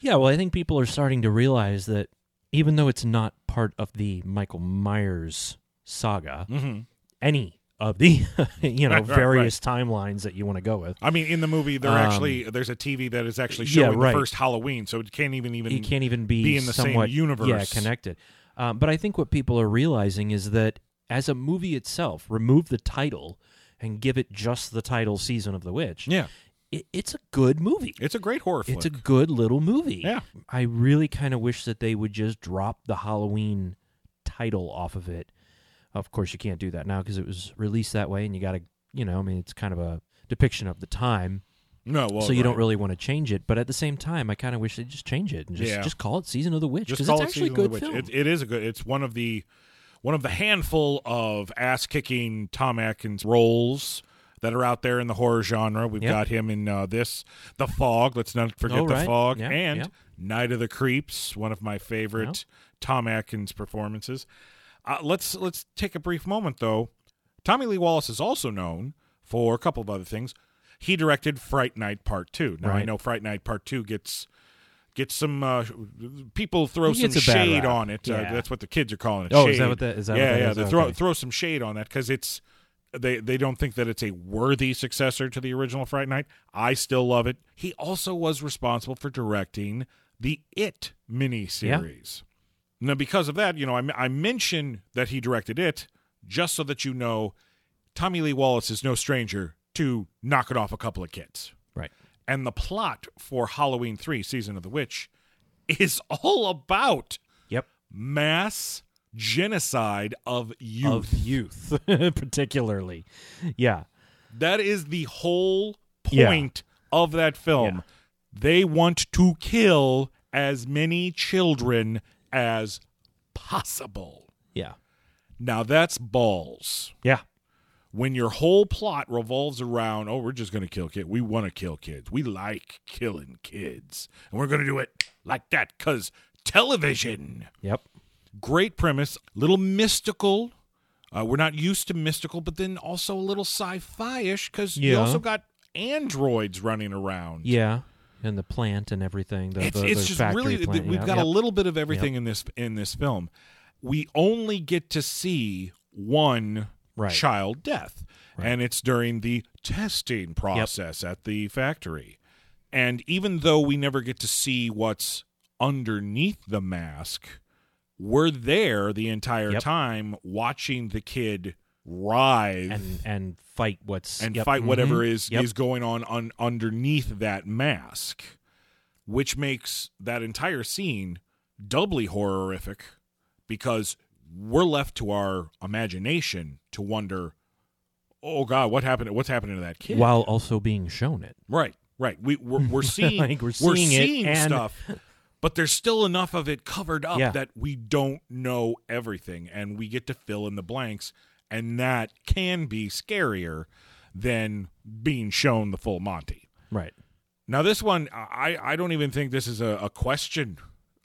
Speaker 3: Yeah. Well, I think people are starting to realize that even though it's not part of the Michael Myers saga,
Speaker 4: Mm-hmm.
Speaker 3: any of the you know
Speaker 4: Right, right,
Speaker 3: various timelines that you want to go with,
Speaker 4: I mean, in the movie, there
Speaker 3: Um,
Speaker 4: actually there's a TV that is actually
Speaker 3: yeah,
Speaker 4: showing
Speaker 3: right.
Speaker 4: the first Halloween, so it can't even even
Speaker 3: it can't even be,
Speaker 4: be in the same universe.
Speaker 3: Yeah, connected. Um, but I think what people are realizing is that as a movie itself, remove the title and give it just the title "Season of the Witch."
Speaker 4: Yeah,
Speaker 3: it, it's a good movie.
Speaker 4: it's a great horror flick.
Speaker 3: It's a good little movie.
Speaker 4: Yeah.
Speaker 3: I really kind of wish that they would just drop the Halloween title off of it. Of course, you can't do that now because it was released that way, and you got to, you know, I mean, it's kind of a depiction of the time,
Speaker 4: no, well,
Speaker 3: so you don't really want to change it. But at the same time, I kind of wish they'd just change it and just
Speaker 4: Yeah.
Speaker 3: just call it Season of the Witch because it's
Speaker 4: it
Speaker 3: actually a good film.
Speaker 4: It, it is a good. It's one of the one of the handful of ass kicking Tom Atkins roles that are out there in the horror genre. We've
Speaker 3: Yeah.
Speaker 4: got him in uh, this, The Fog. Let's not forget
Speaker 3: Oh,
Speaker 4: The. Fog,
Speaker 3: Yeah,
Speaker 4: and
Speaker 3: yeah.
Speaker 4: Night of the Creeps, one of my favorite Tom Atkins performances. Uh, let's let's take a brief moment though. Tommy Lee Wallace is also known for a couple of other things. He directed Fright Night Part Two. Now I know Fright Night Part Two gets gets some uh, people throw some
Speaker 3: gets a bad
Speaker 4: shade on it. Uh, that's what the kids are calling it.
Speaker 3: Oh,
Speaker 4: shade.
Speaker 3: is that what that- is that
Speaker 4: yeah,
Speaker 3: that
Speaker 4: yeah.
Speaker 3: is?
Speaker 4: They throw
Speaker 3: Okay.
Speaker 4: throw some shade on that because it's they they don't think that it's a worthy successor to the original Fright Night. I still love it. He also was responsible for directing the It miniseries. Now, because of that, you know, I, I mention that he directed it just so that you know Tommy Lee Wallace is no stranger to knocking off a couple of kids.
Speaker 3: right.
Speaker 4: And the plot for Halloween 3 Season of the Witch is all about
Speaker 3: Yep.
Speaker 4: mass genocide of youth.
Speaker 3: Of youth, particularly. Yeah.
Speaker 4: that is the whole
Speaker 3: Yeah.
Speaker 4: point of that film.
Speaker 3: Yeah.
Speaker 4: They want to kill as many children as possible.
Speaker 3: Yeah.
Speaker 4: Now that's balls.
Speaker 3: Yeah.
Speaker 4: When your whole plot revolves around, oh, we're just going to kill kids. We want to kill kids. We like killing kids. And we're going to do it like that because television.
Speaker 3: Yep.
Speaker 4: Great premise, little mystical. Uh, we're not used to mystical, but then also a little sci-fi-ish because you also got androids running around.
Speaker 3: Yeah, and the plant and everything. The,
Speaker 4: it's,
Speaker 3: the,
Speaker 4: it's just really
Speaker 3: plant.
Speaker 4: we've
Speaker 3: yeah,
Speaker 4: got
Speaker 3: yep.
Speaker 4: a little bit of everything in this in this film. We only get to see one
Speaker 3: Right.
Speaker 4: child death,
Speaker 3: Right.
Speaker 4: and it's during the testing process at the factory. And even though we never get to see what's underneath the mask, we're there the entire
Speaker 3: Yep.
Speaker 4: time watching the kid writhe
Speaker 3: and and fight what's
Speaker 4: and
Speaker 3: yep,
Speaker 4: fight whatever
Speaker 3: mhm,
Speaker 4: is
Speaker 3: yep.
Speaker 4: is going on, on underneath that mask, which makes that entire scene doubly horrific because we're left to our imagination to wonder, oh God, what happened? What's happening to that kid?
Speaker 3: while also being shown it.
Speaker 4: Right, right. We we're, we're seeing
Speaker 3: Like, we're seeing it and-
Speaker 4: stuff, but there's still enough of it covered up
Speaker 3: Yeah.
Speaker 4: that we don't know everything, and we get to fill in the blanks, and that can be scarier than being shown the full Monty.
Speaker 3: Right.
Speaker 4: Now, this one, I I don't even think this is a, a question,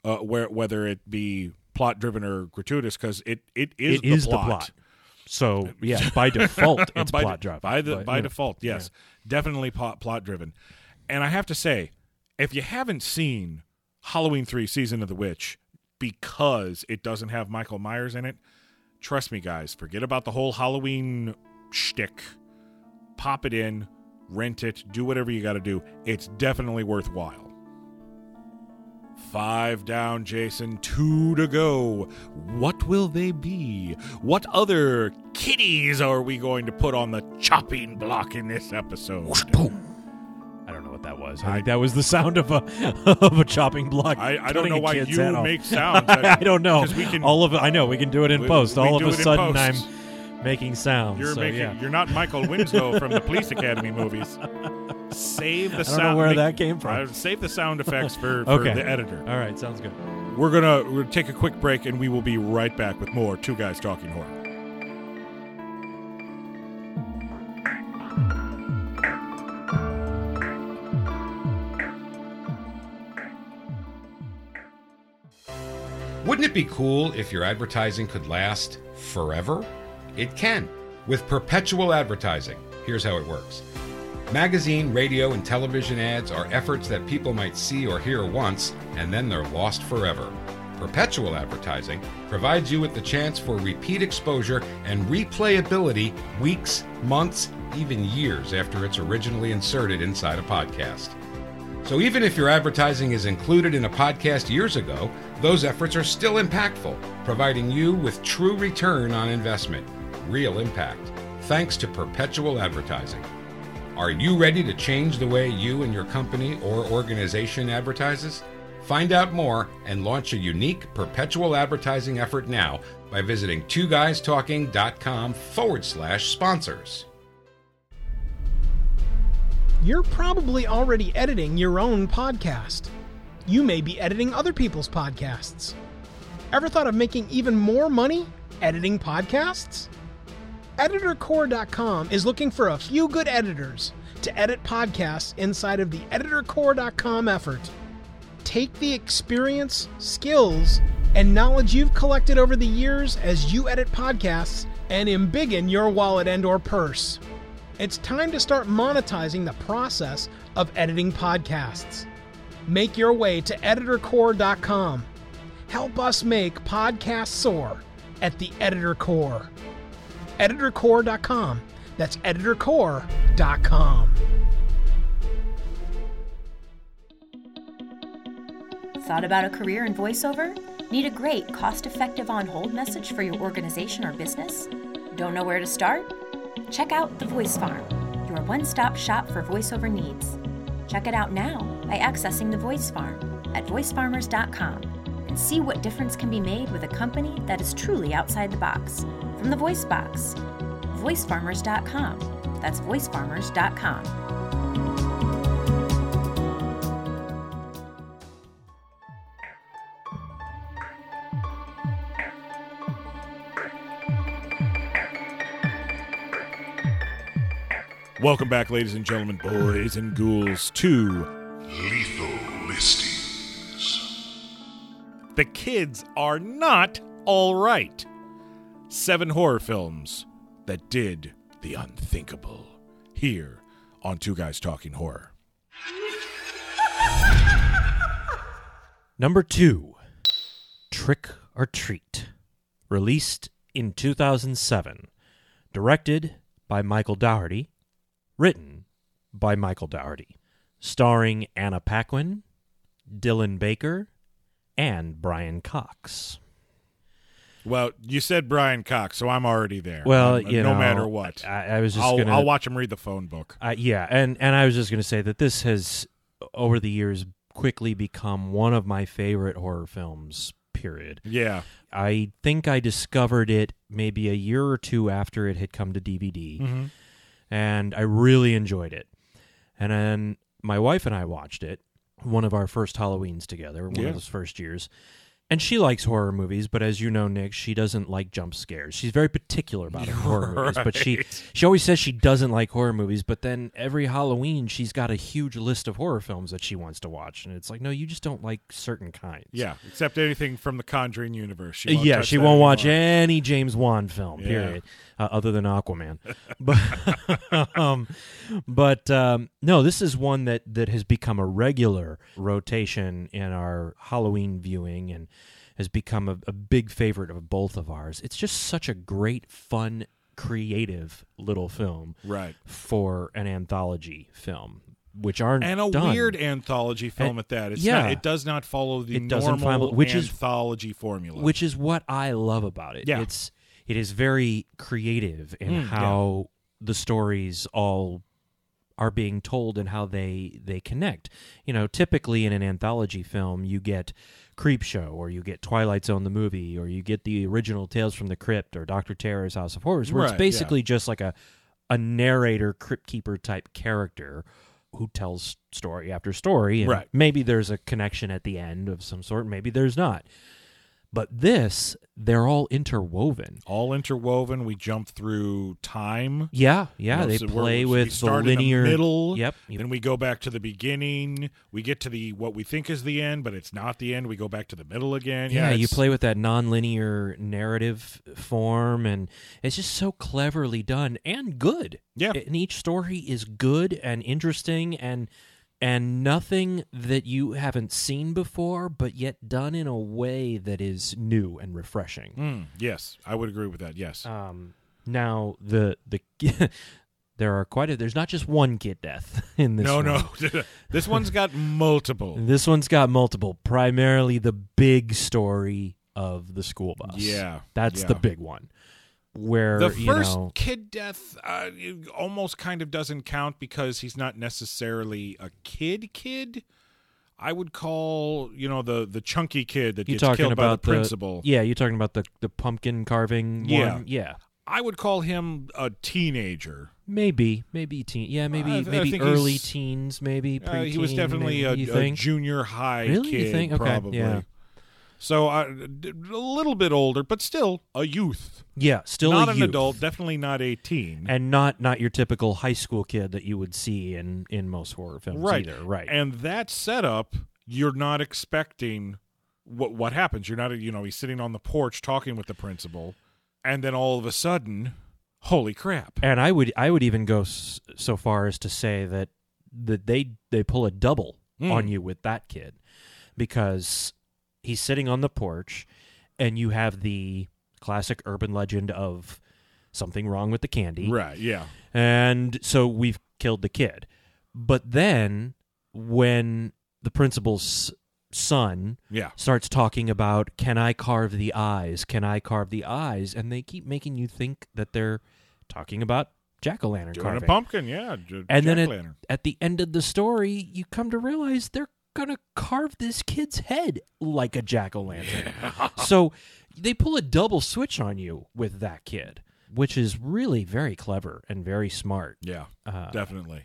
Speaker 4: uh, where whether it be plot driven or gratuitous, because it it is
Speaker 3: It is
Speaker 4: the
Speaker 3: the
Speaker 4: plot.
Speaker 3: plot. So yeah, by default, it's
Speaker 4: by,
Speaker 3: plot driven.
Speaker 4: by the
Speaker 3: but,
Speaker 4: by
Speaker 3: yeah.
Speaker 4: default. Yes, definitely plot plot driven. And I have to say, if you haven't seen Halloween three season of the witch because it doesn't have Michael Myers in it, trust me, guys, forget about the whole Halloween shtick. Pop it in, rent it, do whatever you got to do. It's definitely worthwhile. Five down, Jason. Two to go. What will they be? What other kitties are we going to put on the chopping block in this episode?
Speaker 3: Was. I think that was the sound of a of a chopping block.
Speaker 4: I, I don't know why you make sounds.
Speaker 3: I don't know.
Speaker 4: we can-
Speaker 3: All of. I know we can do it in
Speaker 4: We-
Speaker 3: post.
Speaker 4: we
Speaker 3: All of a sudden. I'm making sounds.
Speaker 4: You're
Speaker 3: so,
Speaker 4: making.
Speaker 3: yeah.
Speaker 4: You're not Michael Winslow from the Police Academy movies. Save the
Speaker 3: I don't
Speaker 4: sound.
Speaker 3: know where
Speaker 4: make-
Speaker 3: that came from.
Speaker 4: uh, save the sound effects for, for
Speaker 3: Okay.
Speaker 4: the editor.
Speaker 3: All right, sounds good.
Speaker 4: We're gonna we're gonna take a quick break, and we will be right back with more Two Guys Talking Horror.
Speaker 6: Wouldn't it be cool if your advertising could last forever? It can with perpetual advertising. Here's how it works magazine, radio, and television ads are efforts that people might see or hear once and then they're lost forever. Perpetual advertising provides you with the chance for repeat exposure and replayability weeks, months, even years after it's originally inserted inside a podcast. So even if your advertising is included in a podcast years ago, those efforts are still impactful, providing you with true return on investment, real impact, thanks to perpetual advertising. Are you ready to change the way you and your company or organization advertises? Find out more and launch a unique perpetual advertising effort now by visiting twoguystalking.com forward slash sponsors.
Speaker 7: You're probably already editing your own podcast. You may be editing other people's podcasts. Ever thought of making even more money editing podcasts? EditorCore.com is looking for a few good editors to edit podcasts inside of the EditorCore.com effort. Take the experience, skills, and knowledge you've collected over the years as you edit podcasts and embiggen your wallet and or purse. It's time to start monetizing the process of editing podcasts. Make your way to editorcore.com. Help us make podcasts soar at the Editor Core. Editorcore.com. That's editorcore.com.
Speaker 8: Thought about a career in voiceover? Need a great, cost effective on hold message for your organization or business? Don't know where to start? Check out The Voice Farm, your one stop shop for voiceover needs. Check it out now by accessing The Voice Farm at voicefarmers.com and see what difference can be made with a company that is truly outside the box. From the Voice Box, voicefarmers.com. That's voicefarmers.com.
Speaker 4: Welcome back, ladies and gentlemen, boys and ghouls, to
Speaker 5: Lethal Listings.
Speaker 4: The Kids Are Not All right. Seven horror films that did the unthinkable. Here on Two Guys Talking Horror.
Speaker 3: Number two, Trick 'r Treat, released in 2007, directed by Michael Dougherty, written by Michael Dougherty, starring Anna Paquin, Dylan Baker, and Brian Cox.
Speaker 4: Well, you said Brian Cox, so I'm already there.
Speaker 3: Well,
Speaker 4: Um, no
Speaker 3: know,
Speaker 4: matter what.
Speaker 3: I, I was just
Speaker 4: I'll,
Speaker 3: gonna.
Speaker 4: I'll watch him read the phone book.
Speaker 3: Uh, yeah, and and I was just going to say that this has over the years quickly become one of my favorite horror films. Period.
Speaker 4: Yeah.
Speaker 3: I think I discovered it maybe a year or two after it had come to DVD,
Speaker 4: Mm-hmm.
Speaker 3: And I really enjoyed it. And then my wife and I watched it, one of our first Halloweens together, one
Speaker 4: Yeah.
Speaker 3: of those first years. And she likes horror movies, but as you know, Nick, she doesn't like jump scares. She's very particular about her horror movies, but she she always says she doesn't like horror movies. But then every Halloween, she's got a huge list of horror films that she wants to watch, and it's like, no, you just don't like certain kinds.
Speaker 4: Yeah, except anything from the Conjuring universe. She
Speaker 3: yeah, she won't watch any James Wan film,
Speaker 4: Yeah.
Speaker 3: period, uh, other than Aquaman. but um, but um, no, this is one that that has become a regular rotation in our Halloween viewing and has become a, a big favorite of both of ours. It's just such a great, fun, creative little film
Speaker 4: Right.
Speaker 3: for an anthology film, which aren't
Speaker 4: And a
Speaker 3: done.
Speaker 4: weird anthology film
Speaker 3: And-
Speaker 4: at that. It's
Speaker 3: yeah.
Speaker 4: not, it does not follow the
Speaker 3: It
Speaker 4: normal
Speaker 3: follow- which is-
Speaker 4: anthology formula.
Speaker 3: which is what I love about it.
Speaker 4: Yeah.
Speaker 3: It's it is very creative in
Speaker 4: Mm, yeah.
Speaker 3: how the stories all are being told and how they they connect. You know, typically in an anthology film, you get Creepshow or you get Twilight Zone the movie or you get the original Tales from the Crypt or Doctor Terror's House of Horrors, where
Speaker 4: Right,
Speaker 3: it's
Speaker 4: yeah.
Speaker 3: basically just like a a narrator, crypt keeper type character who tells story after story. And
Speaker 4: Right.
Speaker 3: Maybe there's a connection at the end of some sort. Maybe there's not. But this, they're all interwoven.
Speaker 4: all interwoven. We jump through time.
Speaker 3: Yeah, yeah.
Speaker 4: You know,
Speaker 3: they
Speaker 4: so
Speaker 3: play with the linear
Speaker 4: in the middle.
Speaker 3: Yep. you-
Speaker 4: Then we go back to the beginning. We get to the what we think is the end, but it's not the end. We go back to the middle again.
Speaker 3: yeah, you play with that non-linear narrative form, and it's just so cleverly done and good.
Speaker 4: Yeah.
Speaker 3: and each story is good and interesting and and nothing that you haven't seen before, but yet done in a way that is new and refreshing.
Speaker 4: Mm, yes, I would agree with that. Yes.
Speaker 3: Um, now the the there are quite a there's not just one kid death in this.
Speaker 4: no,
Speaker 3: one.
Speaker 4: no. this one's got multiple.
Speaker 3: This one's got multiple. Primarily the big story of the school bus.
Speaker 4: Yeah,
Speaker 3: that's
Speaker 4: yeah.
Speaker 3: the big one. Where
Speaker 4: The
Speaker 3: you
Speaker 4: first
Speaker 3: know,
Speaker 4: kid death uh, almost kind of doesn't count because he's not necessarily a kid kid. I would call, you know, the the chunky kid that gets
Speaker 3: talking
Speaker 4: killed
Speaker 3: about
Speaker 4: by the principal.
Speaker 3: Yeah, you're talking about the the pumpkin carving.
Speaker 4: Yeah.
Speaker 3: one? yeah.
Speaker 4: I would call him a teenager.
Speaker 3: Maybe, maybe teen. Yeah, maybe,
Speaker 4: I
Speaker 3: maybe early teens. Maybe
Speaker 4: Uh, he was definitely
Speaker 3: maybe,
Speaker 4: a, a junior high
Speaker 3: Really? You
Speaker 4: kid,
Speaker 3: think? Okay,
Speaker 4: probably.
Speaker 3: yeah.
Speaker 4: So uh, a little bit older, but still a youth,
Speaker 3: yeah, still
Speaker 4: not an
Speaker 3: youth.
Speaker 4: adult. Definitely not a teen.
Speaker 3: and not not your typical high school kid that you would see in in most horror films
Speaker 4: right,
Speaker 3: either. Right.
Speaker 4: And that setup, you're not expecting what what happens. You're not, you know, he's sitting on the porch talking with the principal, and then all of a sudden, holy crap!
Speaker 3: And I would I would even go s- so far as to say that that they they pull a double
Speaker 4: Mm.
Speaker 3: on you with that kid because he's sitting on the porch and you have the classic urban legend of something wrong with the candy.
Speaker 4: Right? Yeah.
Speaker 3: And so we've killed the kid. But then when the principal's son
Speaker 4: Yeah.
Speaker 3: starts talking about can I carve the eyes? Can I carve the eyes? And they keep making you think that they're talking about jack o' lantern carving.
Speaker 4: a pumpkin, yeah. j-
Speaker 3: and then at, at the end of the story, you come to realize they're gonna carve this kid's head like a jack o' lantern. so they pull a double switch on you with that kid, which is really very clever and very smart.
Speaker 4: yeah,
Speaker 3: Uh,
Speaker 4: definitely.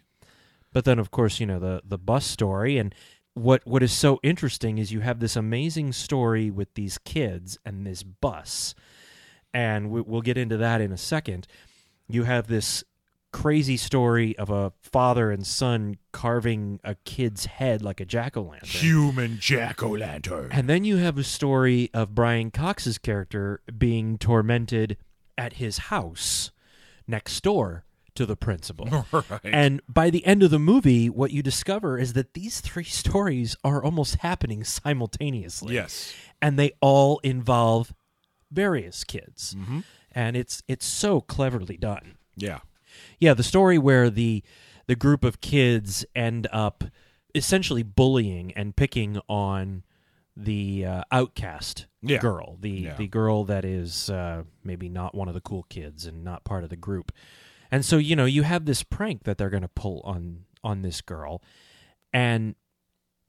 Speaker 3: but then, of course, you know the the bus story, and what what is so interesting is you have this amazing story with these kids and this bus, and we, we'll get into that in a second. You have this crazy story of a father and son carving a kid's head like a jack o' lantern.
Speaker 4: Human jack o' lantern.
Speaker 3: And then you have a story of Brian Cox's character being tormented at his house next door to the principal.
Speaker 4: Right.
Speaker 3: And by the end of the movie, what you discover is that these three stories are almost happening simultaneously.
Speaker 4: Yes.
Speaker 3: And they all involve various kids.
Speaker 4: Mm-hmm.
Speaker 3: And it's it's so cleverly done.
Speaker 4: Yeah.
Speaker 3: Yeah, the story where the the group of kids end up essentially bullying and picking on the uh, outcast
Speaker 4: Yeah.
Speaker 3: girl, the
Speaker 4: Yeah.
Speaker 3: the girl that is uh, maybe not one of the cool kids and not part of the group. And so you know you have this prank that they're going to pull on on this girl, and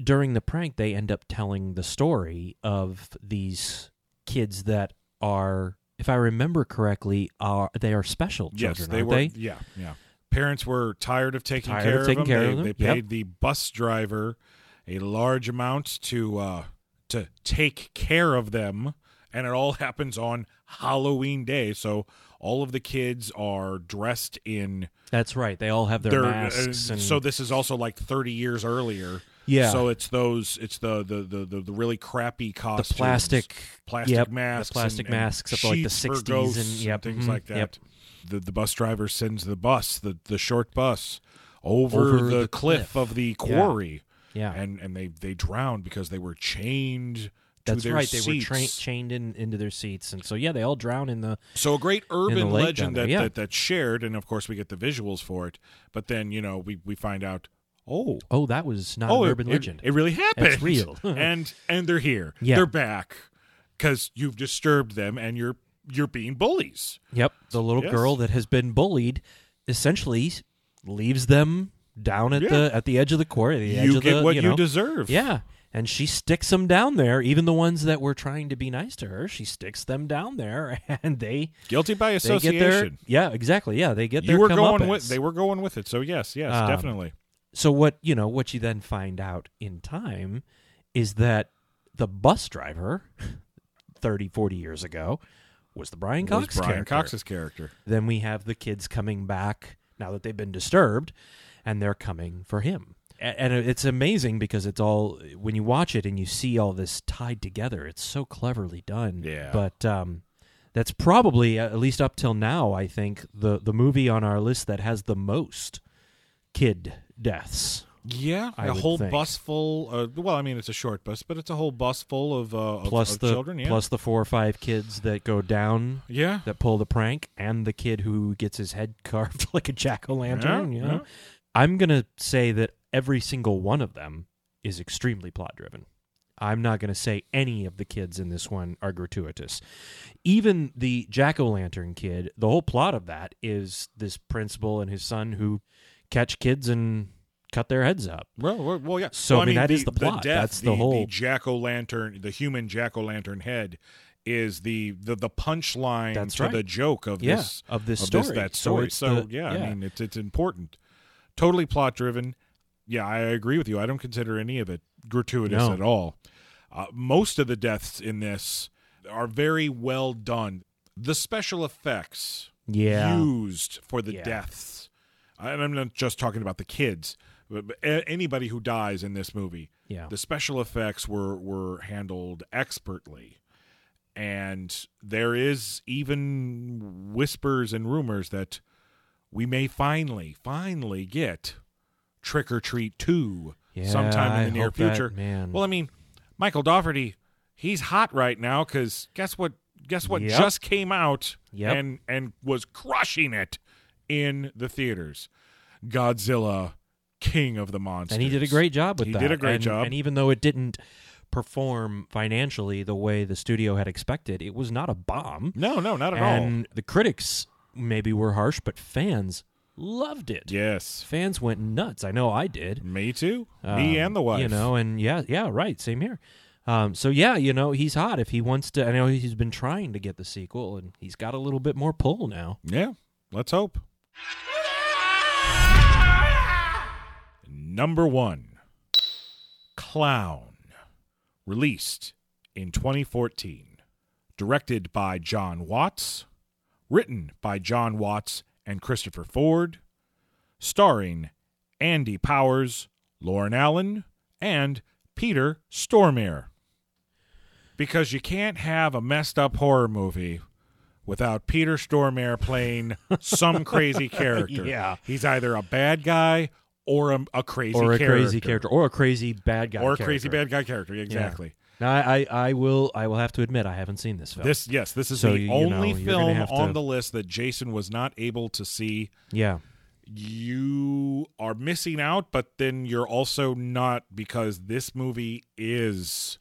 Speaker 3: during the prank they end up telling the story of these kids that are, if I remember correctly, are they are special children?
Speaker 4: Yes, they
Speaker 3: aren't
Speaker 4: were.
Speaker 3: they?
Speaker 4: Yeah, yeah. Parents were tired of taking
Speaker 3: Tired
Speaker 4: care
Speaker 3: of taking
Speaker 4: of them.
Speaker 3: care
Speaker 4: they,
Speaker 3: of them,
Speaker 4: they
Speaker 3: yep.
Speaker 4: paid the bus driver a large amount to uh, to take care of them, and it all happens on Halloween Day. So all of the kids are dressed in
Speaker 3: That's right. They all have their
Speaker 4: their.
Speaker 3: masks,
Speaker 4: uh,
Speaker 3: and
Speaker 4: so this is also like thirty years earlier.
Speaker 3: Yeah.
Speaker 4: So it's those. It's the the the the, the really crappy costumes, the
Speaker 3: plastic,
Speaker 4: plastic
Speaker 3: yep,
Speaker 4: masks,
Speaker 3: the plastic
Speaker 4: and, and
Speaker 3: masks of like the '60s and yep,
Speaker 4: things
Speaker 3: mhm,
Speaker 4: like that.
Speaker 3: Yep.
Speaker 4: The the bus driver sends the bus, the the short bus, over,
Speaker 3: Over
Speaker 4: the,
Speaker 3: the
Speaker 4: cliff,
Speaker 3: cliff.
Speaker 4: of the quarry,
Speaker 3: Yeah,
Speaker 4: and and they they drowned because they were chained. To
Speaker 3: that's right. They were tra- chained in into their seats, and so yeah, they all drown in the.
Speaker 4: So a great urban legend that,
Speaker 3: yeah.
Speaker 4: that that's shared, and of course we get the visuals for it. But then you know we we find out, oh,
Speaker 3: Oh, that was not
Speaker 4: oh,
Speaker 3: an urban
Speaker 4: it,
Speaker 3: legend.
Speaker 4: It, really happened.
Speaker 3: It's real.
Speaker 4: and and they're here.
Speaker 3: Yeah.
Speaker 4: They're back because you've disturbed them, and you're you're being bullies.
Speaker 3: Yep, the little
Speaker 4: Yes.
Speaker 3: girl that has been bullied essentially leaves them down at
Speaker 4: Yeah.
Speaker 3: the at the edge of the quarry. The edge
Speaker 4: you get
Speaker 3: the,
Speaker 4: what
Speaker 3: you,
Speaker 4: you deserve.
Speaker 3: Yeah, and she sticks them down there. Even the ones that were trying to be nice to her, she sticks them down there, and they
Speaker 4: guilty by association.
Speaker 3: their yeah, exactly. Yeah, they get their
Speaker 4: you were going with they were going with it. So yes, yes,
Speaker 3: Um,
Speaker 4: definitely.
Speaker 3: So what you know what you then find out in time is that the bus driver 30 40 years ago was the brian
Speaker 4: Was
Speaker 3: cox
Speaker 4: Brian
Speaker 3: character.
Speaker 4: Cox's character.
Speaker 3: then we have the kids coming back now that they've been disturbed and they're coming for him and it's amazing because it's all when you watch it and you see all this tied together it's so cleverly done
Speaker 4: Yeah.
Speaker 3: but um that's probably at least up till now i think the the movie on our list that has the most kid deaths
Speaker 4: Yeah,
Speaker 3: I
Speaker 4: a whole
Speaker 3: think.
Speaker 4: bus full. Uh, well, I mean, it's a short bus, but it's a whole bus full of uh, of,
Speaker 3: plus
Speaker 4: of
Speaker 3: the
Speaker 4: children. Yeah,
Speaker 3: plus the four or five kids that go down
Speaker 4: yeah,
Speaker 3: that pull the prank and the kid who gets his head carved like a jack-o'-lantern
Speaker 4: Yeah,
Speaker 3: you know?
Speaker 4: yeah.
Speaker 3: i'm gonna say that every single one of them is extremely plot driven i'm not gonna say any of the kids in this one are gratuitous even the jack-o'-lantern kid the whole plot of that is this principal and his son who catch kids and cut their heads up
Speaker 4: Well, well, well, yeah.
Speaker 3: So,
Speaker 4: Well,
Speaker 3: I mean, that
Speaker 4: the,
Speaker 3: is the plot.
Speaker 4: death,
Speaker 3: That's the whole-
Speaker 4: jack o' lantern, the human jack o' lantern head, is the the, the punchline
Speaker 3: That's
Speaker 4: to
Speaker 3: right.
Speaker 4: the joke of
Speaker 3: Yeah,
Speaker 4: this
Speaker 3: of this
Speaker 4: of
Speaker 3: story.
Speaker 4: that
Speaker 3: So
Speaker 4: story.
Speaker 3: it's
Speaker 4: So,
Speaker 3: the-
Speaker 4: yeah,
Speaker 3: yeah.
Speaker 4: I mean, it's it's important. Totally plot driven. Yeah, I agree with you. I don't consider any of it gratuitous
Speaker 3: No.
Speaker 4: at all. Uh, most of the deaths in this are very well done. The special effects
Speaker 3: yeah
Speaker 4: used for the deaths. And I'm not just talking about the kids, but but a- anybody who dies in this movie.
Speaker 3: yeah
Speaker 4: The special effects were were handled expertly. And there is even whispers and rumors that we may finally, finally get Trick 'r Treat 2
Speaker 3: yeah
Speaker 4: sometime in
Speaker 3: I
Speaker 4: the near
Speaker 3: hope that-
Speaker 4: future.
Speaker 3: man
Speaker 4: Well, I mean, Michael Dougherty, he's hot right now because guess what? Guess what
Speaker 3: Yep.
Speaker 4: just came out
Speaker 3: Yep.
Speaker 4: and and was crushing it in the theaters. Godzilla, King of the Monsters,
Speaker 3: and he did a great job with
Speaker 4: He
Speaker 3: that.
Speaker 4: He did a great
Speaker 3: And-
Speaker 4: job.
Speaker 3: And even though it didn't perform financially the way the studio had expected, it was not a bomb.
Speaker 4: No, no, not at all.
Speaker 3: and the critics maybe were harsh, but fans loved it.
Speaker 4: Yes,
Speaker 3: Fans went nuts. I know I did.
Speaker 4: me too. me
Speaker 3: Um,
Speaker 4: and the wife.
Speaker 3: You know, and yeah, yeah, right. Same here. Um, so yeah, you know, he's hot. If he wants to, I know he's been trying to get the sequel, and he's got a little bit more pull now.
Speaker 4: Yeah, let's hope. Number one, Clown, released in 2014, directed by Jon Watts, written by Jon Watts and Christopher Ford, starring Andy Powers, Lauren Allen, and Peter Stormare. Because you can't have a messed up horror movie without Peter Stormare playing some crazy character.
Speaker 3: Yeah.
Speaker 4: He's either a bad guy or a, a crazy
Speaker 3: or a
Speaker 4: character.
Speaker 3: crazy character, or a crazy bad guy,
Speaker 4: or a crazy bad guy character. Exactly.
Speaker 3: Now, I, I, I will, I will have to admit, I haven't seen this film.
Speaker 4: This yes, this is
Speaker 3: So
Speaker 4: the
Speaker 3: you- you
Speaker 4: only
Speaker 3: you're gonna
Speaker 4: film on
Speaker 3: to-
Speaker 4: the list that Jason was not able to see.
Speaker 3: yeah,
Speaker 4: You are missing out, but then you're also not because this movie is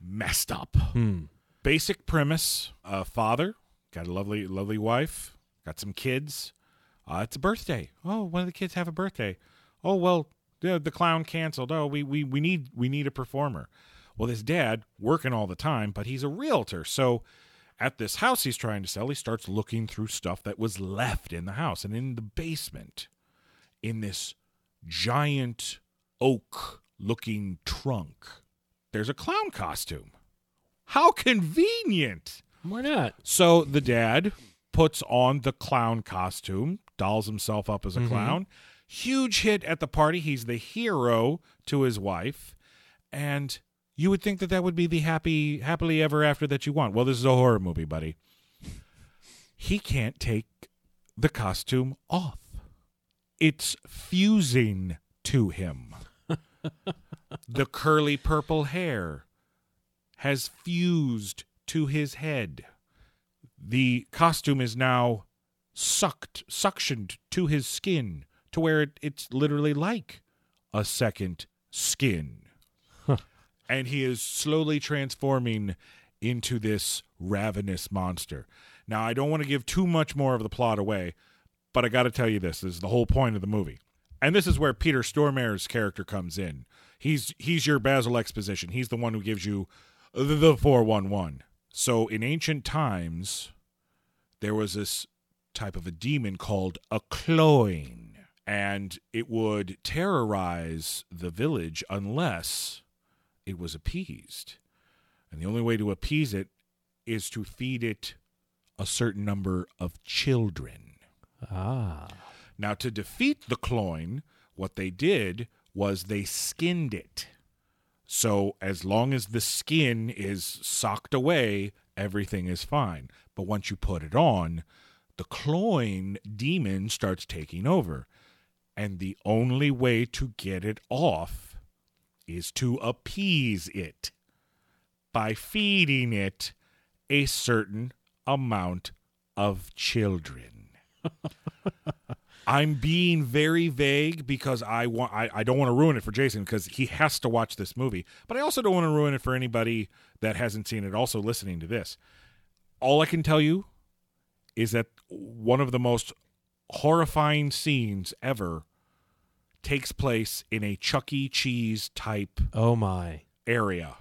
Speaker 4: messed up.
Speaker 3: Hmm.
Speaker 4: Basic premise: a father got a lovely, lovely wife, got some kids. Uh, it's a birthday. Oh, one of the kids have a birthday. Oh well, the, the clown canceled. Oh, we, we we need we need a performer. Well, this dad working all the time, but he's a realtor. So at this house he's trying to sell, he starts looking through stuff that was left in the house and in the basement, in this giant oak looking trunk. There's a clown costume. How convenient.
Speaker 3: Why not?
Speaker 4: So the dad puts on the clown costume, dolls himself up as a mm-hmm. clown. Huge hit at the party. He's the hero to his wife, and you would think that that would be the happy, happily ever after that you want. Well, this is a horror movie, buddy. He can't take the costume off. It's fusing to him. the curly purple hair has fused to his head. The costume is now sucked, suctioned to his skin to where it, it's literally like a second skin. And he is slowly transforming into this ravenous monster. Now, I don't want to give too much more of the plot away, but I got to tell you this, this is the whole point of the movie. And this is where Peter Stormare's character comes in. He's he's your Basil exposition. He's the one who gives you the, the 411. So in ancient times, there was this type of a demon called a cloyne, and it would terrorize the village unless it was appeased. And the only way to appease it is to feed it a certain number of children.
Speaker 3: Ah,
Speaker 4: Now, to defeat the cloyne, what they did was they skinned it. So, as long as the skin is socked away, everything is fine. But once you put it on, the cloyne demon starts taking over. And the only way to get it off is to appease it by feeding it a certain amount of children. I'm being very vague because I want I, I don't want to ruin it for Jason because he has to watch this movie. But I also don't want to ruin it for anybody that hasn't seen it also listening to this. All I can tell you is that one of the most horrifying scenes ever takes place in a Chuck E. Cheese type
Speaker 3: oh my!
Speaker 4: area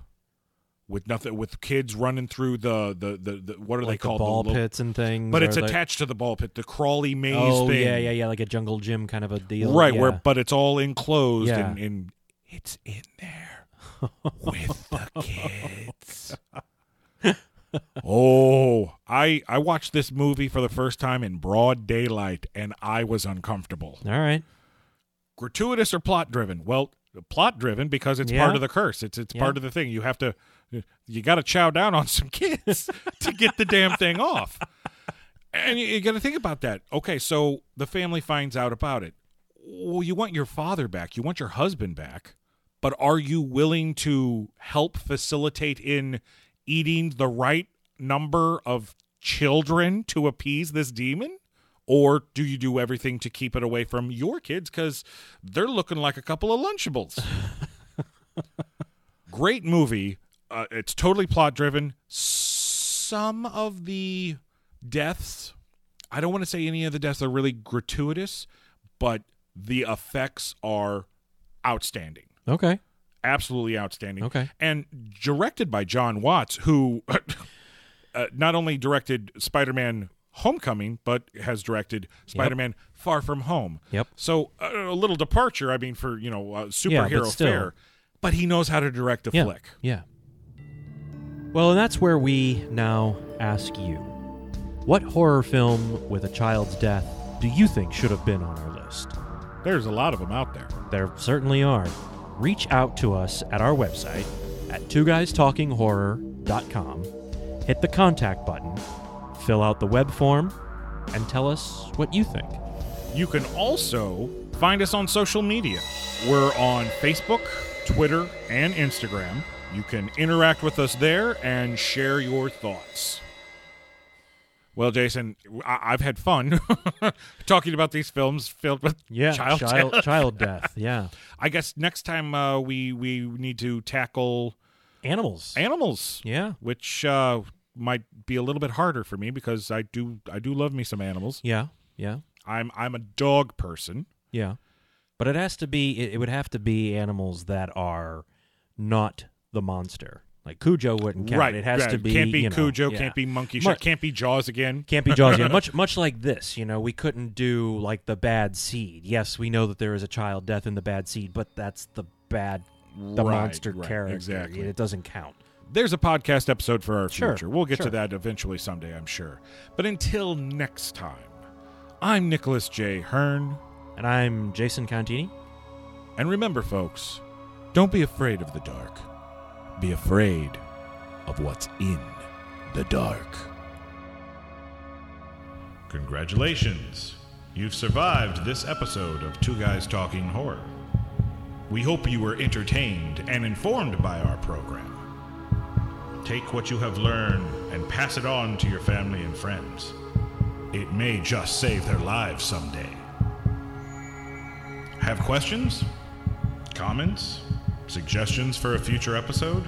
Speaker 4: with nothing with kids running through the the the, the what are they
Speaker 3: Like the
Speaker 4: called
Speaker 3: ball
Speaker 4: the little-
Speaker 3: pits and things,
Speaker 4: but it's
Speaker 3: the-
Speaker 4: attached to the ball pit the crawly maze
Speaker 3: Oh
Speaker 4: thing
Speaker 3: yeah, yeah, yeah, like a jungle gym kind of a deal.
Speaker 4: right
Speaker 3: yeah.
Speaker 4: where but it's all enclosed
Speaker 3: Yeah.
Speaker 4: and, and it's in there with the kids oh i i watched this movie for the first time in broad daylight and i was uncomfortable
Speaker 3: All right.
Speaker 4: gratuitous or plot driven well plot driven because it's
Speaker 3: Yeah.
Speaker 4: part of the curse it's it's part of the thing you have to you got to chow down on some kids to get the damn thing off. And you, you got to think about that. Okay so the family finds out about it. Well you want your father back. You want your husband back. But are you willing to help facilitate in eating the right number of children to appease this demon? Or do you do everything to keep it away from your kids because they're looking like a couple of lunchables? Great movie uh, it's totally plot driven some of the deaths i don't want to say any of the deaths are really gratuitous but the effects are outstanding
Speaker 3: Okay.
Speaker 4: absolutely outstanding.
Speaker 3: Okay.
Speaker 4: And directed by Jon Watts, who uh, not only directed Spider Man Homecoming, but has directed Spider Man Far From Home.
Speaker 3: Yep.
Speaker 4: So uh, a little departure, I mean, for, you know, uh,
Speaker 3: Yeah,
Speaker 4: superhero
Speaker 3: but still.
Speaker 4: fare. But he knows how to direct a
Speaker 3: Yeah.
Speaker 4: flick.
Speaker 3: Yeah. Well, and that's where we now ask you what horror film with a child's death do you think should have been on our list?
Speaker 4: There's a lot of them out there.
Speaker 3: There certainly are. Reach out to us at our website at twoguystalkinghorror.com. Hit the contact button, fill out the web form, and tell us what you think.
Speaker 4: You can also find us on social media. We're on Facebook, Twitter, and Instagram. You can interact with us there and share your thoughts. Well, Jason, I- I've had fun talking about these films filled with
Speaker 3: Yeah,
Speaker 4: child,
Speaker 3: child,
Speaker 4: death.
Speaker 3: child death. Yeah,
Speaker 4: I guess next time uh, we we need to tackle
Speaker 3: animals.
Speaker 4: animals,
Speaker 3: yeah,
Speaker 4: which uh, might be a little bit harder for me because I do I do love me some animals.
Speaker 3: yeah, yeah,
Speaker 4: I'm I'm a dog person.
Speaker 3: yeah. But it has to be. It, it would have to be animals that are not the monster. Like Cujo wouldn't count.
Speaker 4: right.
Speaker 3: It has
Speaker 4: right.
Speaker 3: to be.
Speaker 4: Can't be
Speaker 3: you know,
Speaker 4: Cujo.
Speaker 3: yeah.
Speaker 4: Can't be Monkey. Shot, can't be Jaws again.
Speaker 3: Can't be Jaws. again. much much like this. You know, we couldn't do like the bad seed. Yes, we know that there is a child death in the bad seed, but that's the bad, the
Speaker 4: Right,
Speaker 3: monster
Speaker 4: right,
Speaker 3: character.
Speaker 4: exactly.
Speaker 3: It doesn't count.
Speaker 4: There's a podcast episode for our
Speaker 3: Sure,
Speaker 4: future. We'll get to that eventually someday, I'm sure. But until next time, I'm Nicholas J. Hearn.
Speaker 3: And I'm Jason Contini.
Speaker 4: And remember, folks, don't be afraid of the dark. Be afraid of what's in the dark.
Speaker 2: Congratulations! You've survived this episode of Two Guys Talking Horror. We hope you were entertained and informed by our program. Take what you have learned and pass it on to your family and friends. It may just save their lives someday. Have questions? Comments? Suggestions for a future episode?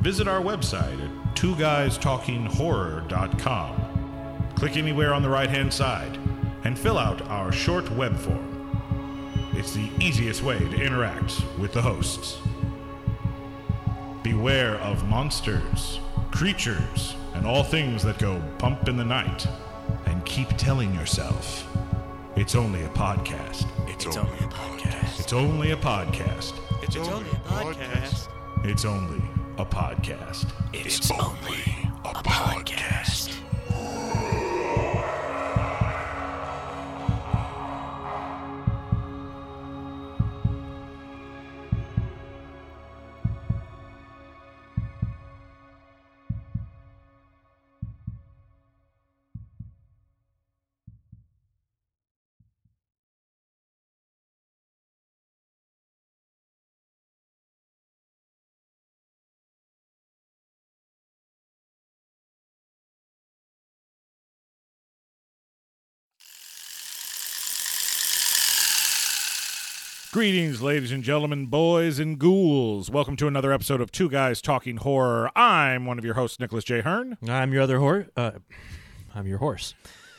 Speaker 2: Visit our website at twoguystalkinghorror.com. Click anywhere on the right hand side and fill out our short web form. It's the easiest way to interact with the hosts. Beware of monsters, creatures, and all things that go bump in the night. And keep telling yourself it's only a podcast.
Speaker 5: It's, only a podcast.
Speaker 2: It's only a podcast.
Speaker 5: It's, only a podcast.
Speaker 2: It's only a podcast.
Speaker 5: It's only a podcast.
Speaker 4: Greetings, ladies and gentlemen, boys and ghouls. Welcome to another episode of Two Guys Talking Horror. I'm one of your hosts, Nicholas J. Hearn.
Speaker 3: I'm your other horse. Uh, I'm your horse.